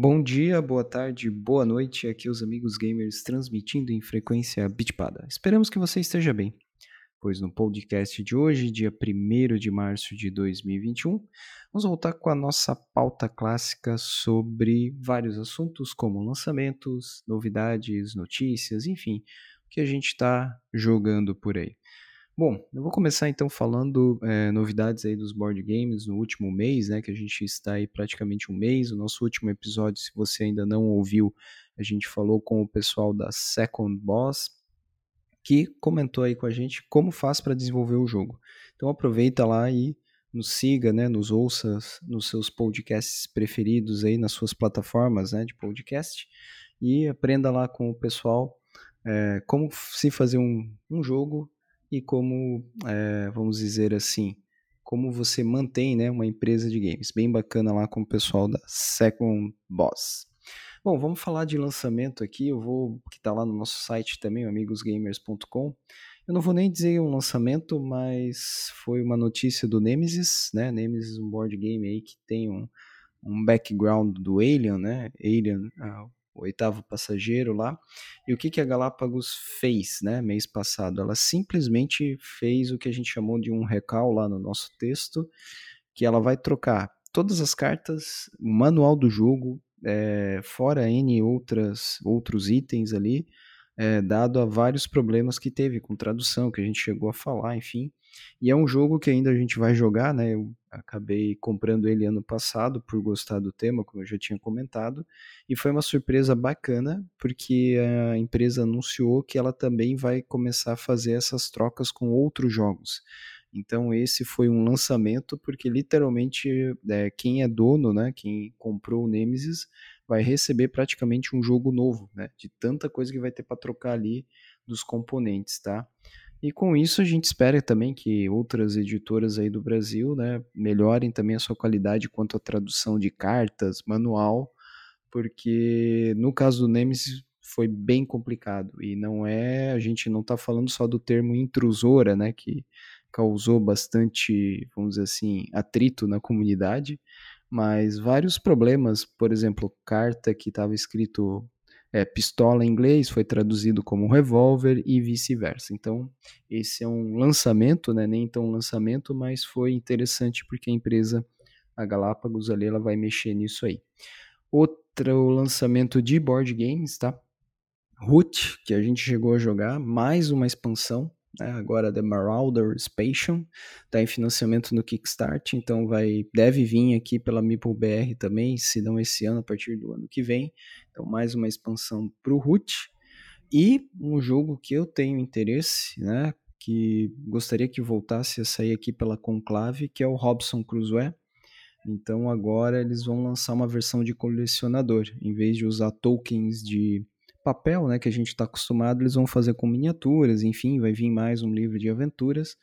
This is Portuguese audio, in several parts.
Bom dia, boa tarde, boa noite. Aqui os amigos gamers transmitindo em frequência bitpada. Esperamos que você esteja bem, pois no podcast de hoje, dia 1 de março de 2021, vamos voltar com a nossa pauta clássica sobre vários assuntos como lançamentos, novidades, notícias, enfim, o que a gente está jogando por aí. Bom, eu vou começar então falando é, novidades aí dos board games no último mês, né? Que a gente está aí praticamente um mês. O nosso último episódio, se você ainda não ouviu, a gente falou com o pessoal da Second Boss, que comentou aí com a gente como faz para desenvolver o jogo. Então aproveita lá e nos siga, né? Nos ouça nos seus podcasts preferidos aí, nas suas plataformas né, de podcast e aprenda lá com o pessoal é, como se fazer um, um jogo e como, é, vamos dizer assim, como você mantém né, uma empresa de games. Bem bacana lá com o pessoal da Second Boss. Bom, vamos falar de lançamento aqui. Eu vou, que está lá no nosso site também, amigosgamers.com. Eu não vou nem dizer um lançamento, mas foi uma notícia do Nemesis, né? Nemesis, um board game aí que tem um, um background do Alien, né? Alien, o oitavo passageiro lá. E o que, que a Galápagos fez, né, mês passado? Ela simplesmente fez o que a gente chamou de um recal lá no nosso texto, que ela vai trocar todas as cartas, o manual do jogo, é, fora N outras, outros itens ali, é, dado a vários problemas que teve com tradução, que a gente chegou a falar, enfim. E é um jogo que ainda a gente vai jogar, né? Eu acabei comprando ele ano passado por gostar do tema, como eu já tinha comentado, e foi uma surpresa bacana, porque a empresa anunciou que ela também vai começar a fazer essas trocas com outros jogos. Então esse foi um lançamento porque literalmente é, quem é dono, né, quem comprou o Nemesis, vai receber praticamente um jogo novo, né, de tanta coisa que vai ter para trocar ali dos componentes, tá? E com isso a gente espera também que outras editoras aí do Brasil, né, melhorem também a sua qualidade quanto à tradução de cartas, manual, porque no caso do Nemesis foi bem complicado e não é, a gente não está falando só do termo intrusora, né, que causou bastante, vamos dizer assim, atrito na comunidade, mas vários problemas, por exemplo, carta que estava escrito é, pistola em inglês foi traduzido como revólver e vice-versa. Então, esse é um lançamento, né? nem tão um lançamento, mas foi interessante porque a empresa, a Galápagos ali, ela vai mexer nisso aí. Outro lançamento de board games, tá? Root, que a gente chegou a jogar, mais uma expansão, né, agora The Marauder Expansion, está em financiamento no Kickstart, então vai deve vir aqui pela Meeple também, se não esse ano, a partir do ano que vem. Então mais uma expansão para o Root. E um jogo que eu tenho interesse, né, que gostaria que voltasse a sair aqui pela Conclave, que é o Robson Crusoe. Então agora eles vão lançar uma versão de colecionador, em vez de usar tokens de papel, né, que a gente está acostumado, eles vão fazer com miniaturas, enfim, vai vir mais um livro de aventuras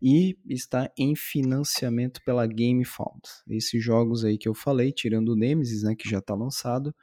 e está em financiamento pela GameFound. Esses jogos aí que eu falei, tirando o Nemesis, né, que já está lançado,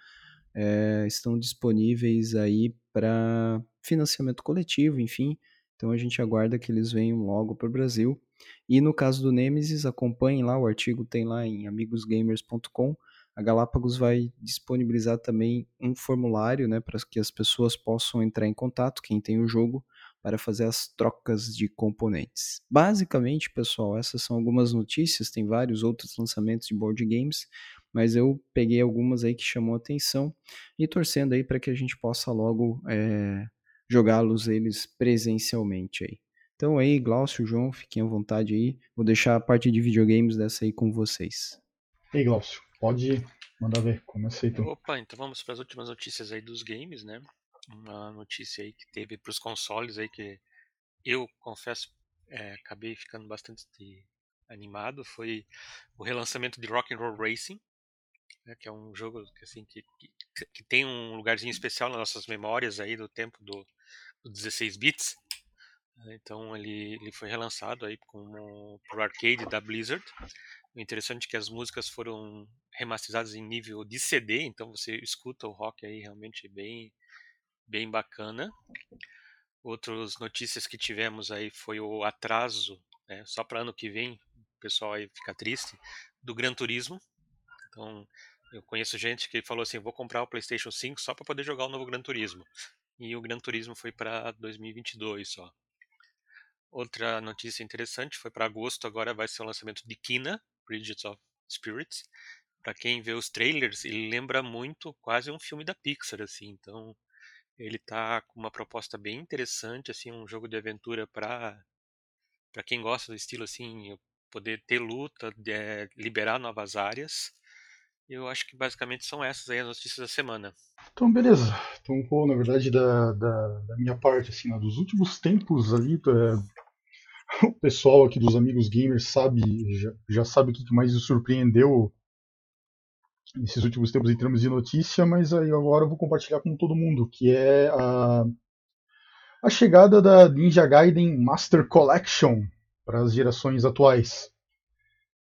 é, estão disponíveis aí para financiamento coletivo, enfim. Então a gente aguarda que eles venham logo para o Brasil. E no caso do Nemesis, acompanhem lá, o artigo tem lá em amigosgamers.com a Galápagos vai disponibilizar também um formulário né, para que as pessoas possam entrar em contato, quem tem o jogo, para fazer as trocas de componentes. Basicamente, pessoal, essas são algumas notícias, tem vários outros lançamentos de board games, mas eu peguei algumas aí que chamou atenção e torcendo aí para que a gente possa logo é, jogá-los eles presencialmente aí. Então aí, Glaucio, João, fiquem à vontade aí. Vou deixar a parte de videogames dessa aí com vocês. Ei, Glaucio, Pode mandar ver, aí tu. Opa, então vamos para as últimas notícias aí dos games, né? Uma notícia aí que teve para os consoles aí que eu confesso é, acabei ficando bastante animado foi o relançamento de Rock and Roll Racing, né, que é um jogo que assim que, que, que, tem um lugarzinho especial nas nossas memórias aí do tempo do, do 16 bits. Então ele, ele foi relançado aí como pro arcade da Blizzard. O interessante é que as músicas foram remasterizadas em nível de CD, então você escuta o rock aí realmente bem, bem bacana. Outras notícias que tivemos aí foi o atraso, né, só para ano que vem, o pessoal aí fica triste, do Gran Turismo. Então Eu conheço gente que falou assim, vou comprar o PlayStation 5 só para poder jogar o novo Gran Turismo. E o Gran Turismo foi para 2022 só. Outra notícia interessante foi para agosto, agora vai ser o lançamento de Kina, Bridges of Spirits. Para quem vê os trailers, ele lembra muito quase um filme da Pixar assim. Então, ele tá com uma proposta bem interessante, assim, um jogo de aventura para para quem gosta do estilo assim, poder ter luta, é, liberar novas áreas. Eu acho que basicamente são essas aí as notícias da semana. Então, beleza. Então, pô, na verdade, da, da, da minha parte, assim, né, dos últimos tempos ali, é, o pessoal aqui dos amigos gamers sabe, já, já sabe o que mais me surpreendeu nesses últimos tempos em termos de notícia, mas aí agora eu vou compartilhar com todo mundo, que é a, a chegada da Ninja Gaiden Master Collection para as gerações atuais.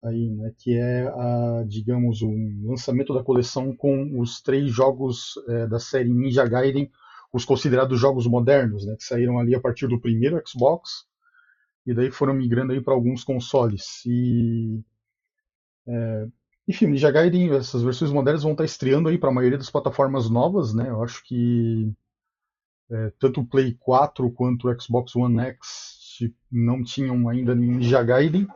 Aí, né, que é, a, digamos, o lançamento da coleção com os três jogos é, da série Ninja Gaiden, os considerados jogos modernos, né, que saíram ali a partir do primeiro Xbox e daí foram migrando aí para alguns consoles. E é, enfim, Ninja Gaiden, essas versões modernas vão estar estreando aí para a maioria das plataformas novas, né? Eu acho que é, tanto o Play 4 quanto o Xbox One X não tinham ainda Ninja Gaiden.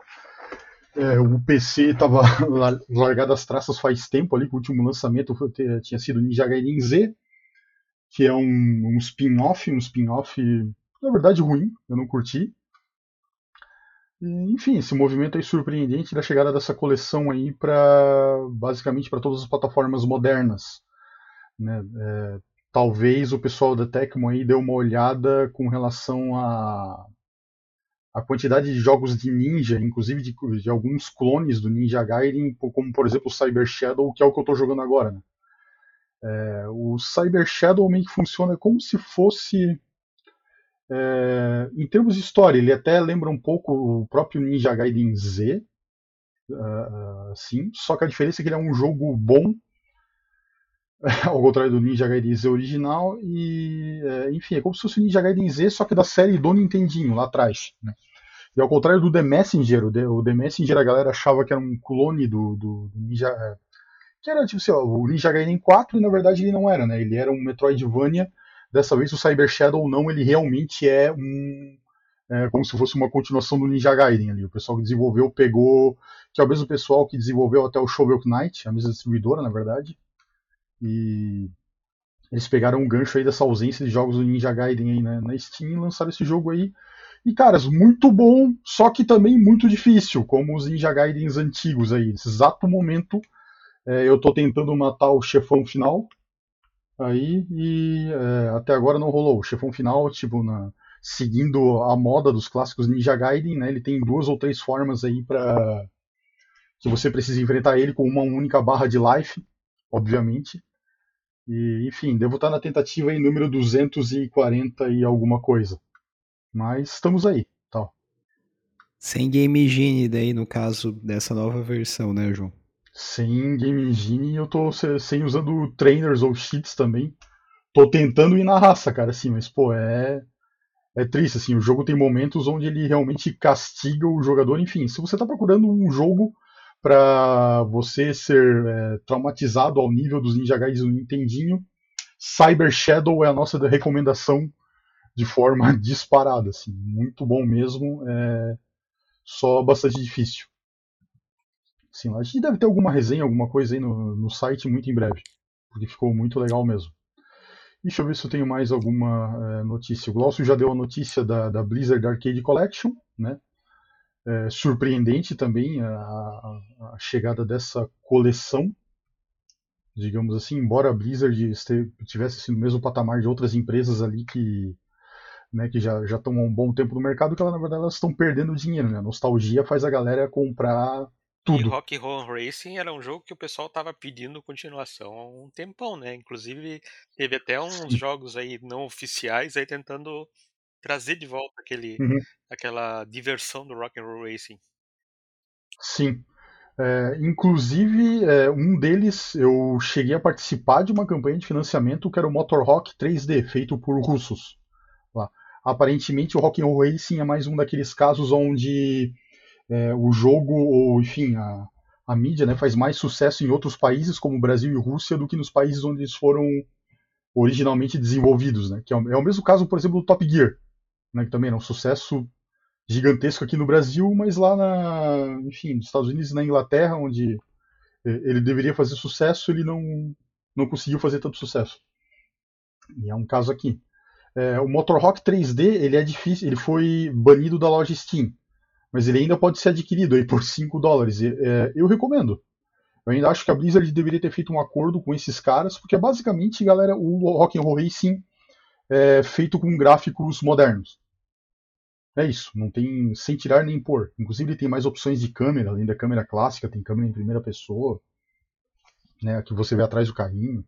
É, o PC estava largado as traças faz tempo ali, que o último lançamento foi, tinha sido Ninja Gaiden Z, que é um, um spin-off, um spin-off, na verdade, ruim, eu não curti. E, enfim, esse movimento aí surpreendente da chegada dessa coleção aí para basicamente para todas as plataformas modernas. Né? É, talvez o pessoal da Tecmo aí deu uma olhada com relação a a quantidade de jogos de ninja, inclusive de, de, alguns clones do Ninja Gaiden, como por exemplo o Cyber Shadow, que é o que eu estou jogando agora. Né? É, o Cyber Shadow meio que funciona como se fosse. É, em termos de história, ele até lembra um pouco o próprio Ninja Gaiden Z, uh, sim, só que a diferença é que ele é um jogo bom ao contrário do Ninja Gaiden Z original, e é, enfim, é como se fosse o Ninja Gaiden Z, só que da série do Nintendinho, lá atrás. Né? E ao contrário do The Messenger, o The, o The, Messenger a galera achava que era um clone do, do, do Ninja. É, que era tipo assim, ó, o Ninja Gaiden 4, e na verdade ele não era, né? Ele era um Metroidvania. Dessa vez o Cyber Shadow não, ele realmente é um. É, como se fosse uma continuação do Ninja Gaiden ali. O pessoal que desenvolveu pegou. Que é o mesmo pessoal que desenvolveu até o Shovel Knight, a mesma distribuidora, na verdade e eles pegaram um gancho aí dessa ausência de jogos do Ninja Gaiden aí na, na Steam e lançaram esse jogo aí. E, caras, muito bom, só que também muito difícil, como os Ninja Gaidens antigos aí. Nesse exato momento, é, eu tô tentando matar o chefão final aí e é, até agora não rolou. O chefão final, tipo, na, seguindo a moda dos clássicos Ninja Gaiden, né, ele tem duas ou três formas aí para que você precisa enfrentar ele com uma única barra de life, obviamente. E, enfim, devo estar na tentativa em número 240 e alguma coisa. Mas estamos aí, tal. Sem Game Engine daí, no caso dessa nova versão, né, João? Sem Game Engine, eu tô sem usando trainers ou cheats também. Tô tentando ir na raça, cara, assim, mas pô, é é triste assim, o jogo tem momentos onde ele realmente castiga o jogador, enfim, se você tá procurando um jogo para você ser é, traumatizado ao nível dos Ninja Gaiden do Nintendinho, Cyber Shadow é a nossa recomendação de forma disparada, assim, muito bom mesmo, é só bastante difícil. Sim, a gente deve ter alguma resenha, alguma coisa aí no, no site muito em breve, porque ficou muito legal mesmo. Deixa eu ver se eu tenho mais alguma é, notícia. O Glaucio já deu a notícia da, da Blizzard Arcade Collection, né? é, surpreendente também a, a, chegada dessa coleção, digamos assim, embora a Blizzard estivesse assim, no mesmo patamar de outras empresas ali que, né, que já estão há um bom tempo no mercado, que ela, na verdade elas estão perdendo dinheiro. Né? A nostalgia faz a galera comprar tudo. E Rock Roll Racing era um jogo que o pessoal estava pedindo continuação há um tempão, né? Inclusive teve até uns Sim. jogos aí não oficiais aí tentando trazer de volta aquele, uhum. aquela diversão do Rock and Roll Racing. Sim. É, inclusive, é, um deles eu cheguei a participar de uma campanha de financiamento que era o Motor Rock 3D, feito por russos. Lá. Aparentemente, o Rock and Roll Racing é mais um daqueles casos onde é, o jogo, ou enfim, a, a mídia né, faz mais sucesso em outros países como Brasil e Rússia do que nos países onde eles foram originalmente desenvolvidos, né? Que é o, é o mesmo caso, por exemplo, do Top Gear, né, que também é um sucesso gigantesco aqui no Brasil, mas lá na, enfim, nos Estados Unidos e na Inglaterra, onde ele deveria fazer sucesso, ele não não conseguiu fazer tanto sucesso. E é um caso aqui. É, o Motorhawk 3D ele é difícil, ele foi banido da loja Steam, mas ele ainda pode ser adquirido aí por 5 dólares. É, eu recomendo. Eu ainda acho que a Blizzard deveria ter feito um acordo com esses caras, porque basicamente, galera, o Rock'n'Roll Racing é feito com gráficos modernos. É isso, não tem sem tirar nem pôr. Inclusive ele tem mais opções de câmera, além da câmera clássica, tem câmera em primeira pessoa, né, que você vê atrás do carrinho.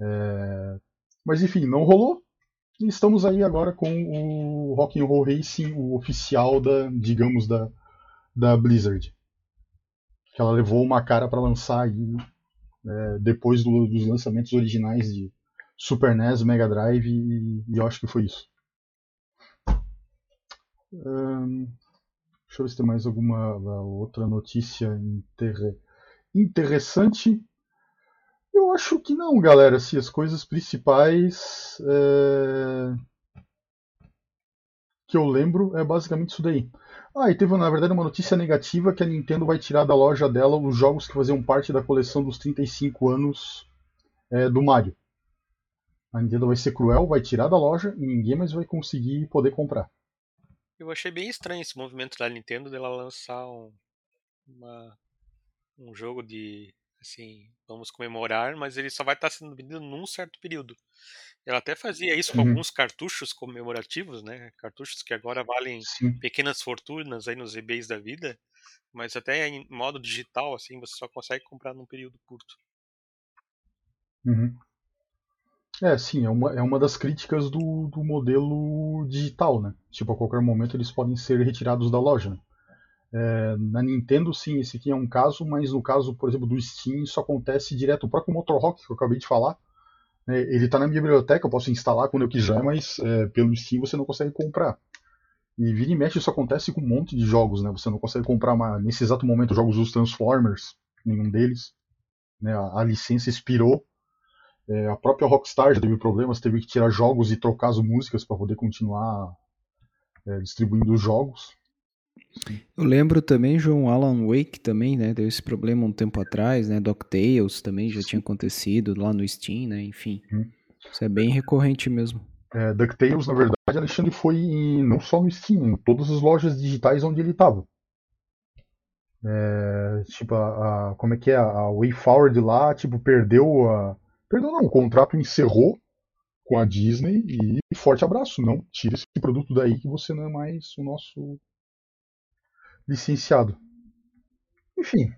É... Mas enfim, não rolou. E estamos aí agora com o Rock'n'Roll Racing, o oficial da, digamos, da, da Blizzard. Que ela levou uma cara para lançar aí é, depois do, dos lançamentos originais de Super NES, Mega Drive e, e eu acho que foi isso. Hum, deixa eu ver se tem mais alguma outra notícia inter... interessante. Eu acho que não, galera. Assim, as coisas principais é... que eu lembro é basicamente isso daí. Ah, e teve na verdade uma notícia negativa que a Nintendo vai tirar da loja dela os jogos que faziam parte da coleção dos 35 anos é, do Mario. A Nintendo vai ser cruel, vai tirar da loja e ninguém mais vai conseguir poder comprar. Eu achei bem estranho esse movimento da Nintendo dela lançar um, uma, um jogo de assim, vamos comemorar, mas ele só vai estar sendo vendido num certo período. Ela até fazia isso com uhum. alguns cartuchos comemorativos, né? Cartuchos que agora valem Sim. pequenas fortunas aí nos eBays da vida, mas até em modo digital, assim, você só consegue comprar num período curto. Uhum. É, sim, é uma, é uma das críticas do, do modelo digital, né? Tipo, a qualquer momento eles podem ser retirados da loja. Né? É, na Nintendo, sim, esse aqui é um caso, mas no caso, por exemplo, do Steam, isso acontece direto. O próprio Motorhawk, que eu acabei de falar, né, ele está na minha biblioteca, eu posso instalar quando eu quiser, mas é, pelo Steam você não consegue comprar. E vira e mexe, isso acontece com um monte de jogos, né? Você não consegue comprar uma, nesse exato momento jogos dos Transformers, nenhum deles. Né? A, a licença expirou é, a própria Rockstar já teve problemas, teve que tirar jogos e trocar as músicas para poder continuar é, distribuindo os jogos. Eu lembro também, João, Alan Wake também, né? Deu esse problema um tempo atrás, né? DuckTales também já Sim. tinha acontecido lá no Steam, né? Enfim, hum. isso é bem recorrente mesmo. É, DuckTales, na verdade, Alexandre, foi em, não só no Steam, em todas as lojas digitais onde ele estava. É, tipo, a, a, como é que é? A WayForward lá, tipo, perdeu a, Perdão, não, o contrato encerrou com a Disney e forte abraço. Não, tira esse produto daí que você não é mais o nosso licenciado. Enfim.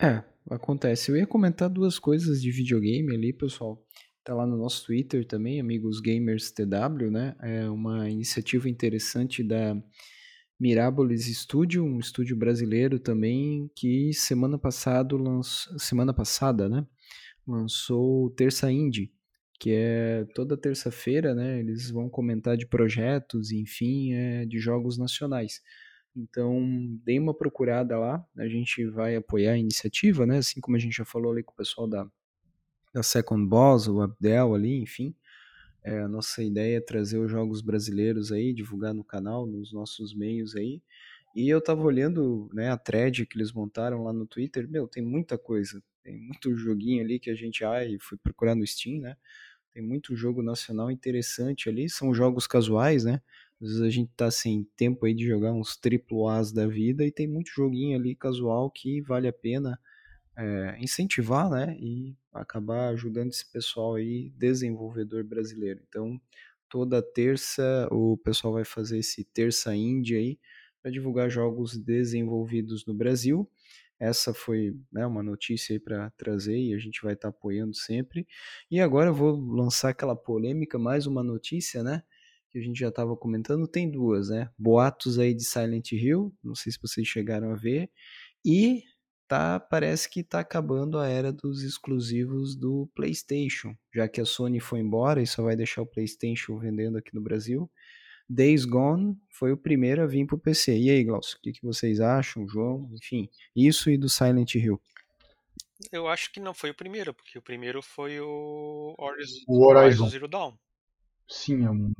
É, acontece. Eu ia comentar duas coisas de videogame ali, pessoal. Tá lá no nosso Twitter também, amigos gamers TW, né? É uma iniciativa interessante da Mirabolis Studio, um estúdio brasileiro também, que semana passada lançou, semana passada, né? lançou Terça Indie, que é toda terça-feira, né? Eles vão comentar de projetos, enfim, é, de jogos nacionais. Então, dê uma procurada lá, a gente vai apoiar a iniciativa, né? Assim como a gente já falou ali com o pessoal da, da Second Boss, o Abdel ali, enfim. É, a nossa ideia é trazer os jogos brasileiros aí, divulgar no canal, nos nossos meios aí. E eu tava olhando né, a thread que eles montaram lá no Twitter, meu, tem muita coisa. Tem muito joguinho ali que a gente, ai, fui procurar no Steam, né? Tem muito jogo nacional interessante ali, são jogos casuais, né? Às vezes a gente tá sem tempo aí de jogar uns triplo A's da vida e tem muito joguinho ali casual que vale a pena é, incentivar, né? E acabar ajudando esse pessoal aí, desenvolvedor brasileiro. Então, toda terça o pessoal vai fazer esse terça indie aí para divulgar jogos desenvolvidos no Brasil. Essa foi né, uma notícia aí para trazer e a gente vai estar tá apoiando sempre. E agora eu vou lançar aquela polêmica, mais uma notícia, né? Que a gente já estava comentando. Tem duas, né? Boatos aí de Silent Hill, não sei se vocês chegaram a ver. E tá, parece que está acabando a era dos exclusivos do PlayStation, já que a Sony foi embora e só vai deixar o PlayStation vendendo aqui no Brasil. Days Gone foi o primeiro a vir para o PC. E aí, Glaucio, o que, que vocês acham, João? Enfim, isso e do Silent Hill. Eu acho que não foi o primeiro, porque o primeiro foi o Horizon, O Horizon. Horizon Zero Dawn. Sim, é um,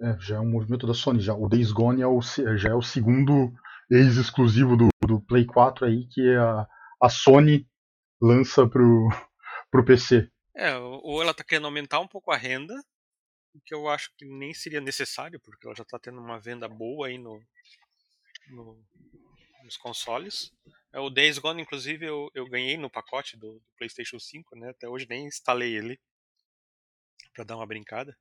é, é, já é um movimento da Sony. Já. O Days Gone é o, já é o segundo ex-exclusivo do, do Play 4 aí que a, a Sony lança pro, pro PC. É, ou ela tá querendo aumentar um pouco a renda, o que eu acho que nem seria necessário, porque ela já tá tendo uma venda boa aí no, no- nos consoles. É, o Days Gone, inclusive, eu, eu ganhei no pacote do, do PlayStation 5, né? Até hoje nem instalei ele pra dar uma brincada.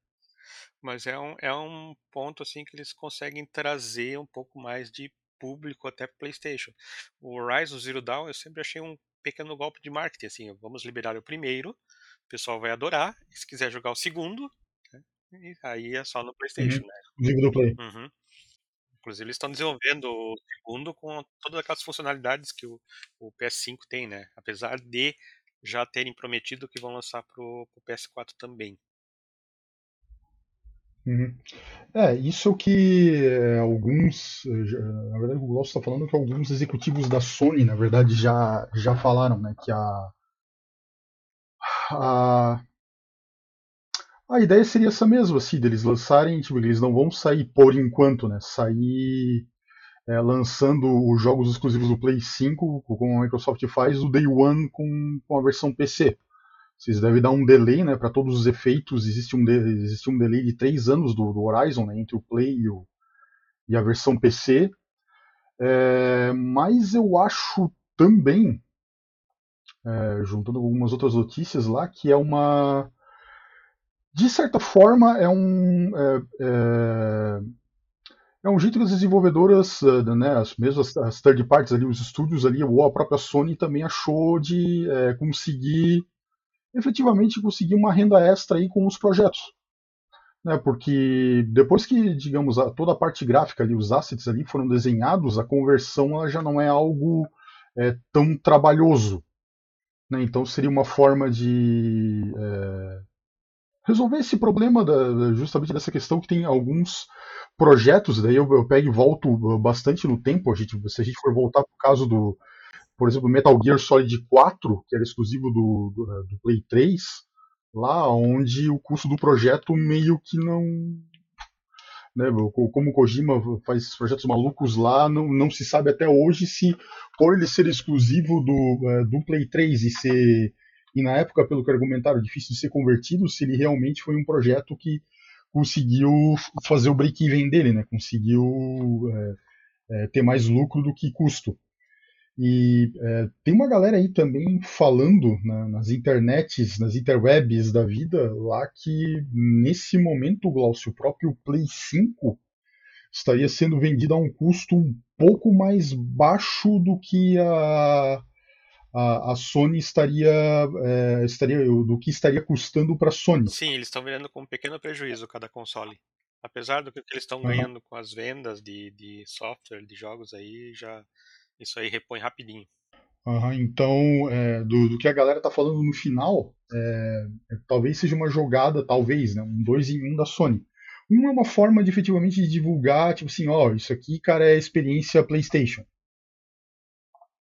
Mas é um, é um ponto assim que eles conseguem trazer um pouco mais de público até pro PlayStation. O Horizon Zero Dawn eu sempre achei um pequeno golpe de marketing, assim, vamos liberar o primeiro, o pessoal vai adorar, se quiser jogar o segundo, né, e aí é só no PlayStation, né? Exclusivo do Play. Uhum. Inclusive eles estão desenvolvendo o segundo com todas aquelas funcionalidades que o, o PS5 tem, né? Apesar de já terem prometido que vão lançar pro, pro PS4 também. Uhum. É, isso é o que é, alguns. eh, Na verdade, o Glaucio está falando que alguns executivos da Sony, na verdade, já, já falaram, né? Que a, a. A ideia seria essa mesma, assim, deles lançarem, tipo, eles não vão sair por enquanto, né? Sair é, lançando os jogos exclusivos do Play 5, como a Microsoft faz, o Day One com, com a versão PC. Vocês devem dar um delay, né? Para todos os efeitos, existe um, de, existe um delay de 3 anos do, do Horizon, né? Entre o Play e, o, e a versão PC. É, mas eu acho também, é, juntando algumas outras notícias lá, que é uma. De certa forma, é um. É, é, é um jeito que as desenvolvedoras, eh, né, as mesmas as third parties ali, os estúdios ali, ou a própria Sony também achou de é, conseguir efetivamente conseguir uma renda extra aí com os projetos. Né, porque depois que, digamos, a, toda a parte gráfica ali, os assets ali foram desenhados, a conversão já não é algo é, tão trabalhoso. Né, então seria uma forma de é, resolver esse problema da, justamente dessa questão que tem alguns projetos, daí eu, eu pego e volto bastante no tempo, a gente, se a gente for voltar para o caso do, por exemplo, Metal Gear Solid 4, que era exclusivo do, do, do, Play 3, lá onde o custo do projeto meio que não. Né, como o Kojima faz esses projetos malucos lá, não, não se sabe até hoje se, por ele ser exclusivo do, do Play 3 e ser. E na época, pelo que argumentaram, difícil de ser convertido, se ele realmente foi um projeto que conseguiu fazer o break-even dele, né? conseguiu é, é, ter mais lucro do que custo. E é, tem uma galera aí também falando na, nas internets, nas interwebs da vida, lá que nesse momento, Glaucio, o próprio Play 5 estaria sendo vendido a um custo um pouco mais baixo do que a, a, a Sony estaria, é, estaria do que estaria custando para a Sony. Sim, eles estão vendendo com um pequeno prejuízo cada console. Apesar do que eles estão uhum. ganhando com as vendas de, de software, de jogos aí, já isso aí repõe rapidinho. Uhum, então, é, do, do, que a galera tá falando no final, é, talvez seja uma jogada, talvez, né, um dois em um da Sony. Um é uma forma de efetivamente divulgar, tipo assim, ó, isso aqui, cara, é experiência PlayStation.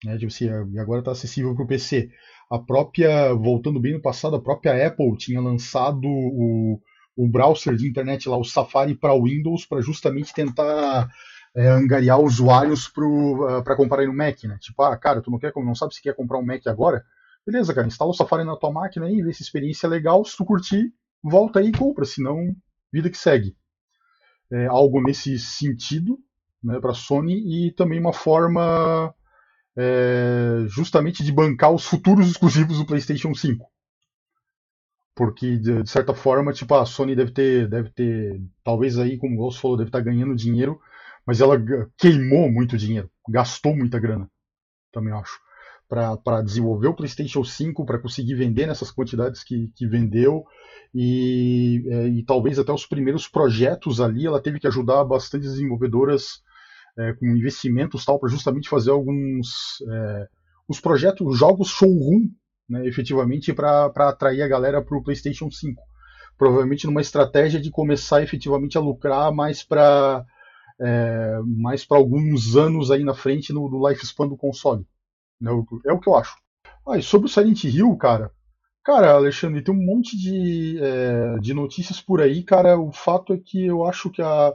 Né, tipo assim, e agora está acessível para o PC. A própria, voltando bem no passado, a própria Apple tinha lançado o, o browser de internet lá, o Safari para Windows, para justamente tentar é, angariar usuários para comprar aí no Mac, né? Tipo, ah, cara, tu não quer, não sabe se quer comprar um Mac agora? Beleza, cara, instala o Safari na tua máquina aí, vê se a experiência é legal, se tu curtir, volta aí e compra, senão vida que segue. É, algo nesse sentido, né, para Sony e também uma forma é, justamente de bancar os futuros exclusivos do PlayStation 5. Porque, de, certa forma, tipo, a Sony deve ter, deve ter, talvez aí, como o Ghost falou, deve estar ganhando dinheiro, mas ela queimou muito dinheiro, gastou muita grana, também acho, para desenvolver o PlayStation 5, para conseguir vender nessas quantidades que, que vendeu, e, é, e talvez até os primeiros projetos ali, ela teve que ajudar bastante desenvolvedoras é, com investimentos tal para justamente fazer alguns é, os projetos, os jogos showroom, né, efetivamente para atrair a galera para o PlayStation 5. provavelmente numa estratégia de começar efetivamente a lucrar mais para é, mais para alguns anos aí na frente no, no lifespan do console. Né? É o que eu acho. Ah, e sobre o Silent Hill, cara, cara, Alexandre, tem um monte de, é, de notícias por aí, cara. O fato é que eu acho que a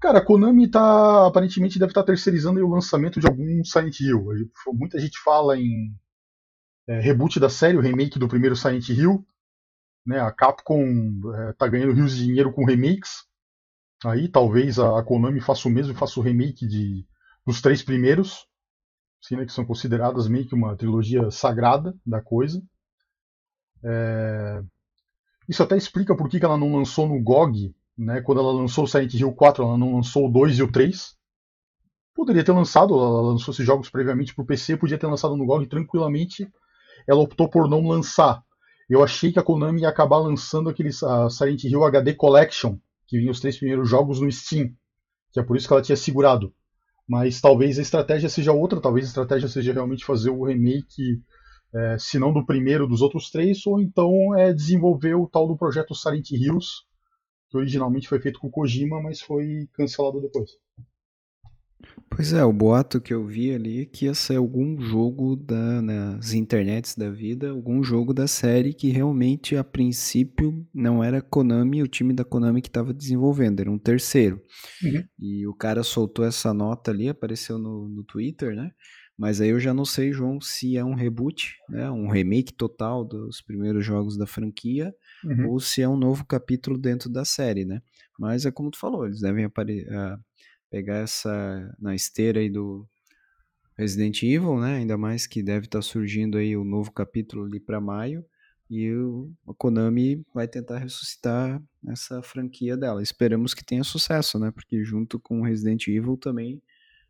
Cara, a Konami tá, aparentemente deve estar tá terceirizando o lançamento de algum Silent Hill. Muita gente fala em é, reboot da série, o remake do primeiro Silent Hill. Né, a Capcom é, tá ganhando rios de dinheiro com remakes. Aí talvez a, a Konami faça o mesmo e faça o remake de, dos três primeiros, assim, né, que são consideradas meio que uma trilogia sagrada da coisa. É... Isso até explica por que, que ela não lançou no GOG né? Quando ela lançou o Silent Hill 4, ela não lançou o 2 e o 3. Poderia ter lançado, ela lançou esses jogos previamente para o PC, podia ter lançado no GOG tranquilamente. Ela optou por não lançar. Eu achei que a Konami ia acabar lançando aquele uh, Silent Hill HD Collection, que vinha os três primeiros jogos no Steam, que é por isso que ela tinha segurado. Mas talvez a estratégia seja outra, talvez a estratégia seja realmente fazer o remake, é, se não do primeiro, dos outros três, ou então é desenvolver o tal do projeto Silent Hills, que originalmente foi feito com Kojima, mas foi cancelado depois. Pois é, o boato que eu vi ali é que ia ser algum jogo da, nas internets da vida, algum jogo da série que realmente a princípio não era Konami, o time da Konami que estava desenvolvendo, era um terceiro. Uhum. E o cara soltou essa nota ali, apareceu no, no Twitter, né? Mas aí eu já não sei, João, se é um reboot, né? um remake total dos primeiros jogos da franquia, uhum. ou se é um novo capítulo dentro da série, né? Mas é como tu falou, eles devem uh, pegar essa na esteira aí do Resident Evil, né? Ainda mais que deve estar tá surgindo aí o um novo capítulo ali para maio e o, a Konami vai tentar ressuscitar essa franquia dela. Esperamos que tenha sucesso, né? Porque junto com Resident Evil também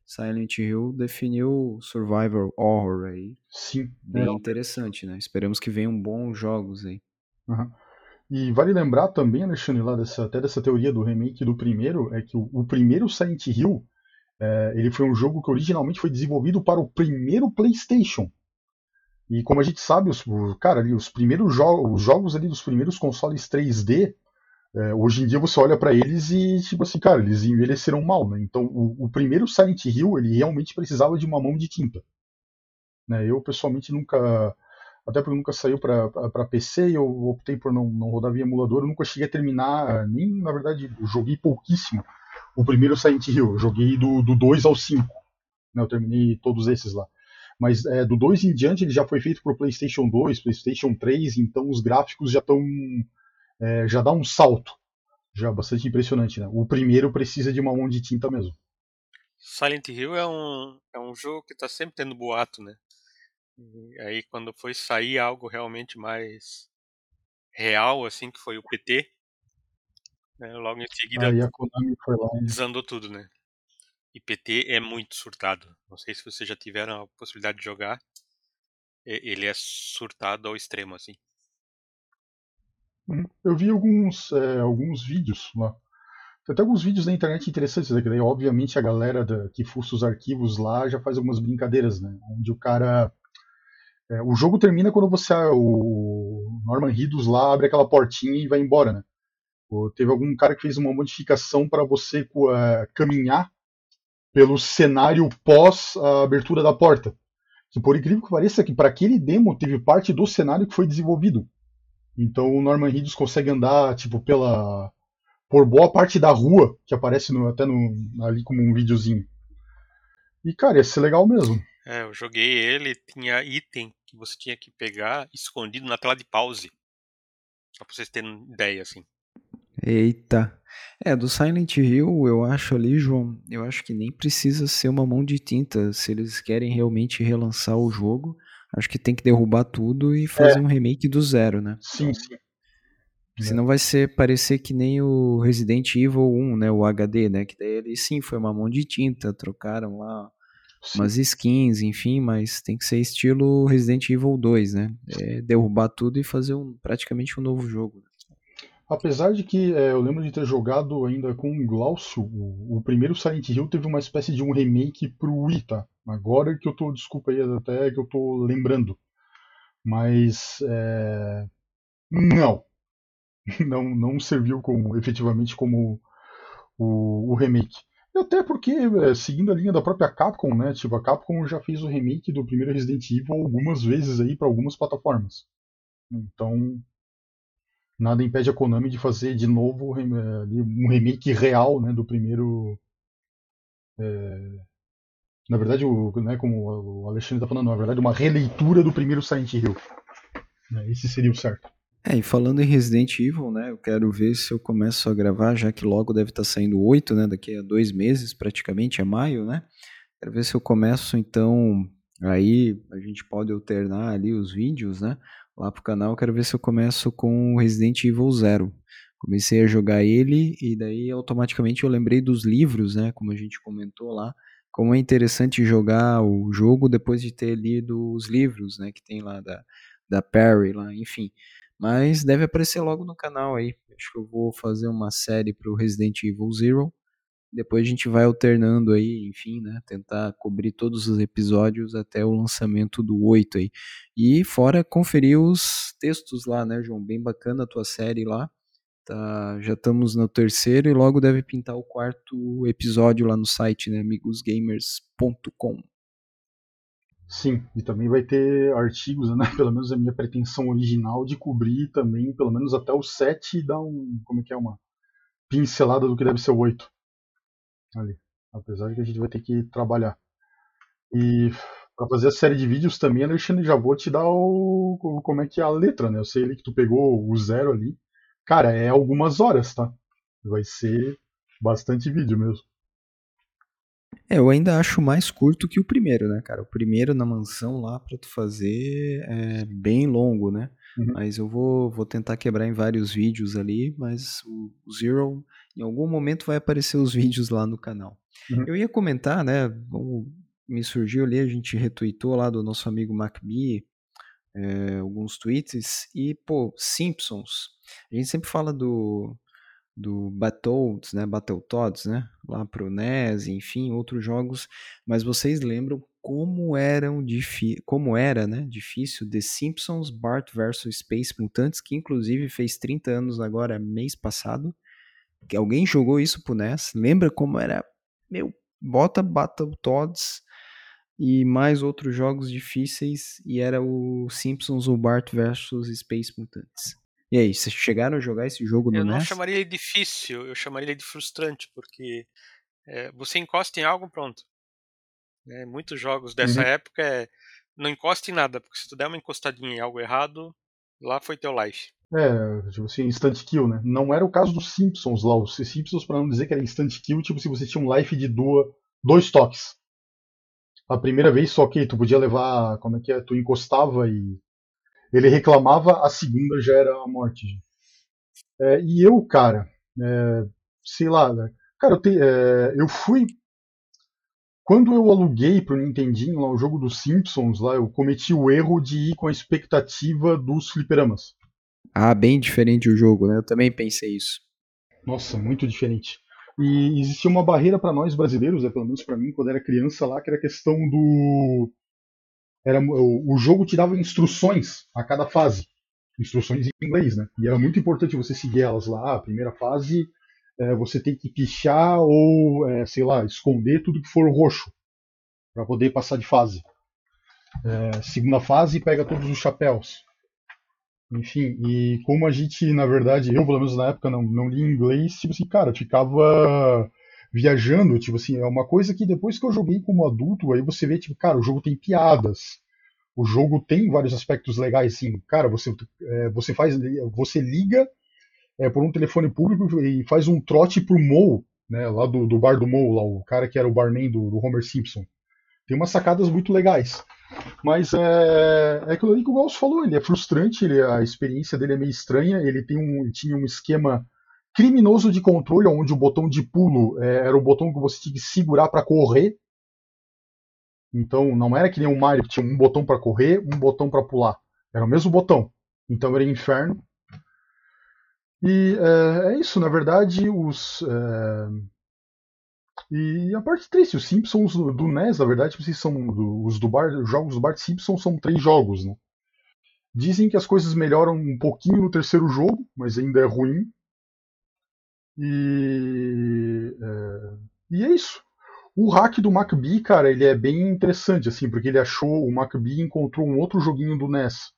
Silent Hill definiu survival horror aí. Sim. Bem é. interessante, né? Esperamos que venham bons jogos aí. Uhum. E vale lembrar também, Alexandre, lá dessa, até dessa teoria do remake do primeiro, é que o, o primeiro Silent Hill é, ele foi um jogo que originalmente foi desenvolvido para o primeiro PlayStation. E como a gente sabe, os, cara, ali, os primeiros jo os jogos ali dos primeiros consoles 3D, é, hoje em dia você olha para eles e, tipo assim, cara, eles envelheceram mal, né? Então o, o, primeiro Silent Hill, ele realmente precisava de uma mão de tinta. Né? Eu, pessoalmente, nunca até porque nunca saiu para PC e eu optei por não, não rodar via emulador. Eu nunca cheguei a terminar, nem na verdade, joguei pouquíssimo o primeiro Silent Hill. Eu joguei do, do 2 ao 5. Né, eu terminei todos esses lá. Mas é, do 2 em diante ele já foi feito para PlayStation 2, PlayStation 3, então os gráficos já estão. É, já dá um salto. Já bastante impressionante, né? O primeiro precisa de uma mão de tinta mesmo. Silent Hill é um, é um jogo que está sempre tendo boato, né? E aí quando foi sair algo realmente mais real, assim, que foi o PT, né, logo em seguida aí a Konami foi lá desandou tudo, né? E PT é muito surtado. Não sei se vocês já tiveram a possibilidade de jogar. Ele é surtado ao extremo, assim. Uhum. Eu vi alguns, é, alguns vídeos lá. Tem até alguns vídeos na internet interessantes, né? Daí, obviamente, a galera da, que fuça os arquivos lá já faz algumas brincadeiras, né? Onde o cara é, o jogo termina quando você o Norman Reedus lá abre aquela portinha e vai embora, né? Ou teve algum cara que fez uma modificação para você uh, caminhar pelo cenário pós a abertura da porta. Que por incrível que pareça, que para aquele demo teve parte do cenário que foi desenvolvido. Então o Norman Reedus consegue andar tipo pela por boa parte da rua que aparece no, até no, ali como um videozinho. E cara, ia ser legal mesmo. É, eu joguei ele, tinha item que você tinha que pegar escondido na tela de pause. Só pra vocês terem ideia, assim. Eita. É, do Silent Hill, eu acho ali, João, eu acho que nem precisa ser uma mão de tinta. Se eles querem realmente relançar o jogo, acho que tem que derrubar tudo e fazer é. um remake do zero, né? Sim, sim. Senão vai ser parecer que nem o Resident Evil 1, né? O HD, né? Que daí ele sim foi uma mão de tinta, trocaram lá Sim. umas skins, enfim, mas tem que ser estilo Resident Evil 2, né? É derrubar tudo e fazer um, praticamente um novo jogo. Apesar de que é, eu lembro de ter jogado ainda com o Glaucio, o, o, primeiro Silent Hill teve uma espécie de um remake pro Wii, tá? Agora que eu tô, desculpa aí até que eu tô lembrando. Mas, é... não. não, não serviu como, efetivamente como o, o remake. Até porque, é, seguindo a linha da própria Capcom, né? Tipo, a Capcom já fez o remake do primeiro Resident Evil algumas vezes aí para algumas plataformas. Então, nada impede a Konami de fazer de novo é, um remake real né, do primeiro. É... Na verdade, o, né, como o Alexandre está falando, na verdade, uma releitura do primeiro Silent Hill. É, esse seria o certo. É, e falando em Resident Evil, né, eu quero ver se eu começo a gravar, já que logo deve estar tá saindo oito, né, daqui a dois meses praticamente, é maio, né? Quero ver se eu começo, então, aí a gente pode alternar ali os vídeos, né? lá pro canal, quero ver se eu começo com Resident Evil Zero. Comecei a jogar ele e daí automaticamente eu lembrei dos livros, né, como a gente comentou lá, como é interessante jogar o jogo depois de ter lido os livros, né, que tem lá da, da Perry lá, enfim. Mas deve aparecer logo no canal aí. Acho que eu vou fazer uma série pro Resident Evil Zero depois a gente vai alternando aí, enfim, né? Tentar cobrir todos os episódios até o lançamento do 8 aí. E fora conferir os textos lá, né, João? Bem bacana a tua série lá. Tá, já estamos no terceiro e logo deve pintar o quarto episódio lá no site, né, amigosgamers.com. Sim, e também vai ter artigos, né? Pelo menos a minha pretensão original de cobrir também, pelo menos até o 7 e dar um, como é que é, uma pincelada do que deve ser o 8 ali. Apesar de que a gente vai ter que trabalhar. E para fazer a série de vídeos também, Alexandre, já vou te dar o, como é que é a letra, né? Eu sei ali que tu pegou o zero ali. Cara, é algumas horas, tá? Vai ser bastante vídeo mesmo. É, eu ainda acho mais curto que o primeiro, né, cara? O primeiro na mansão lá pra tu fazer é bem longo, né? Uhum. Mas eu vou, vou tentar quebrar em vários vídeos ali, mas o Zero, em algum momento vai aparecer os vídeos lá no canal. Uhum. Eu ia comentar, né? Me surgiu ali, a gente retweetou lá do nosso amigo MacBee é, alguns tweets e, pô, Simpsons. A gente sempre fala do, do Battletoads, né, Battletoads, né, lá pro NES, enfim, outros jogos, mas vocês lembram como eram como era, né, difícil The Simpsons Bart vs Space Mutantes, que inclusive fez 30 anos agora mês passado. Que alguém jogou isso pro NES? Lembra como era? Meu, bota Battletoads e mais outros jogos difíceis e era o Simpsons o Bart vs Space Mutantes. E aí, vocês chegaram a jogar esse jogo no eu NES? Não chamaria ele difícil, eu chamaria ele de frustrante, porque é, você encosta em algo, pronto. Né? Muitos jogos dessa uhum. época é não encosta em nada, porque se tu der uma encostadinha em algo errado, lá foi teu life. É, tipo assim, instant kill, né? Não era o caso dos Simpsons lá. Os Simpsons, para não dizer que era instant kill, tipo se você tinha um life de duas, dois toques. A primeira vez só que tu podia levar, como é que é? Tu encostava e ele reclamava, a segunda já era a morte. É, e eu, cara, é, sei lá, né? cara, eu, te, é, eu fui quando eu aluguei pro Nintendinho lá o jogo dos Simpsons, lá eu cometi o erro de ir com a expectativa dos fliperamas. Ah, bem diferente o jogo, né? Eu também pensei isso. Nossa, muito diferente. E existia uma barreira para nós brasileiros, é, pelo menos para mim, quando era criança lá, que era a questão do. Era, o, o jogo te dava instruções a cada fase. Instruções em inglês, né? E era muito importante você seguir elas lá. A primeira fase é, você tem que pichar ou, é, sei lá, esconder tudo que for roxo para poder passar de fase. É, segunda fase, pega todos os chapéus. Enfim, e como a gente, na verdade, eu pelo menos na época não, não li inglês, tipo assim, cara, ficava viajando, tipo assim, é uma coisa que depois que eu joguei como adulto, aí você vê, tipo, cara, o jogo tem piadas, o jogo tem vários aspectos legais, assim, cara, você, é, você faz, você liga é, por um telefone público e faz um trote pro Mo, né, lá do, do bar do Mo, lá, o cara que era o barman do, do Homer Simpson. Tem umas sacadas muito legais. Mas é, é aquilo ali que o Gauss falou, ele é frustrante, ele, a experiência dele é meio estranha, ele tem um, tinha um esquema criminoso de controle, onde o botão de pulo é, era o botão que você tinha que segurar para correr. Então não era que nem o Mario que tinha um botão para correr, um botão para pular. Era o mesmo botão. Então era inferno. E é, é isso, na verdade, os. É... E a parte triste, os Simpsons do NES, na verdade, tipo, são os do Bart, os jogos do Bart Simpson são três jogos, né? Dizem que as coisas melhoram um pouquinho no terceiro jogo, mas ainda é ruim. E é, e é isso. O hack do MacBee, cara, ele é bem interessante, assim, porque ele achou, o MacBee encontrou um outro joguinho do NES,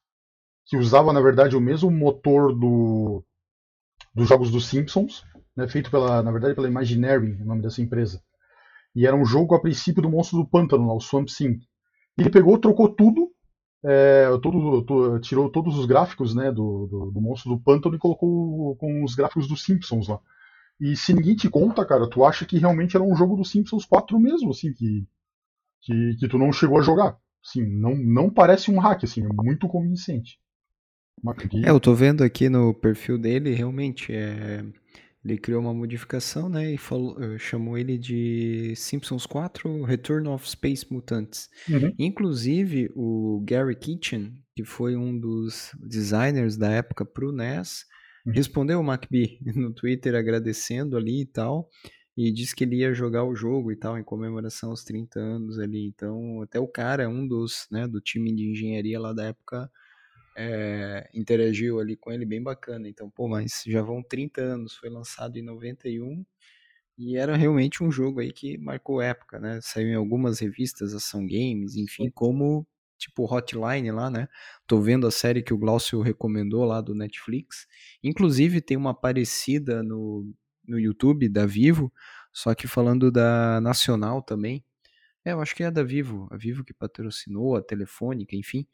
que usava, na verdade, o mesmo motor do, dos jogos dos Simpsons, né, feito pela, na verdade, pela Imaginary, o nome dessa empresa. E era um jogo a princípio do monstro do pântano, lá, o Swamp Thing. Ele pegou, trocou tudo, é, todo, todo, tirou todos os gráficos né, do, do, do, monstro do pântano e colocou com os gráficos dos Simpsons lá. E se ninguém te conta, cara, tu acha que realmente era um jogo do Simpsons 4 mesmo, assim, que, que, que tu não chegou a jogar. Sim, não, não parece um hack, assim, é muito convincente. É, eu tô vendo aqui no perfil dele, realmente, é... ele criou uma modificação, né, e falou, eh, chamou ele de Simpsons 4 Return of Space Mutants. Uhum. Inclusive, o Gary Kitchen, que foi um dos designers da época pro NES. Respondeu o MacBee no Twitter agradecendo ali e tal, e disse que ele ia jogar o jogo e tal, em comemoração aos 30 anos ali. Então, até o cara, um dos, né, do time de engenharia lá da época, é, interagiu ali com ele bem bacana. Então, pô, mas já vão 30 anos, foi lançado em 91 e era realmente um jogo aí que marcou época, né? Saiu em algumas revistas, Ação Games, enfim, como tipo Hotline lá, né? Tô vendo a série que o Glaucio recomendou lá do Netflix. Inclusive tem uma parecida no, no YouTube da Vivo, só que falando da Nacional também. É, eu acho que é da Vivo, a Vivo que patrocinou, a Telefônica, enfim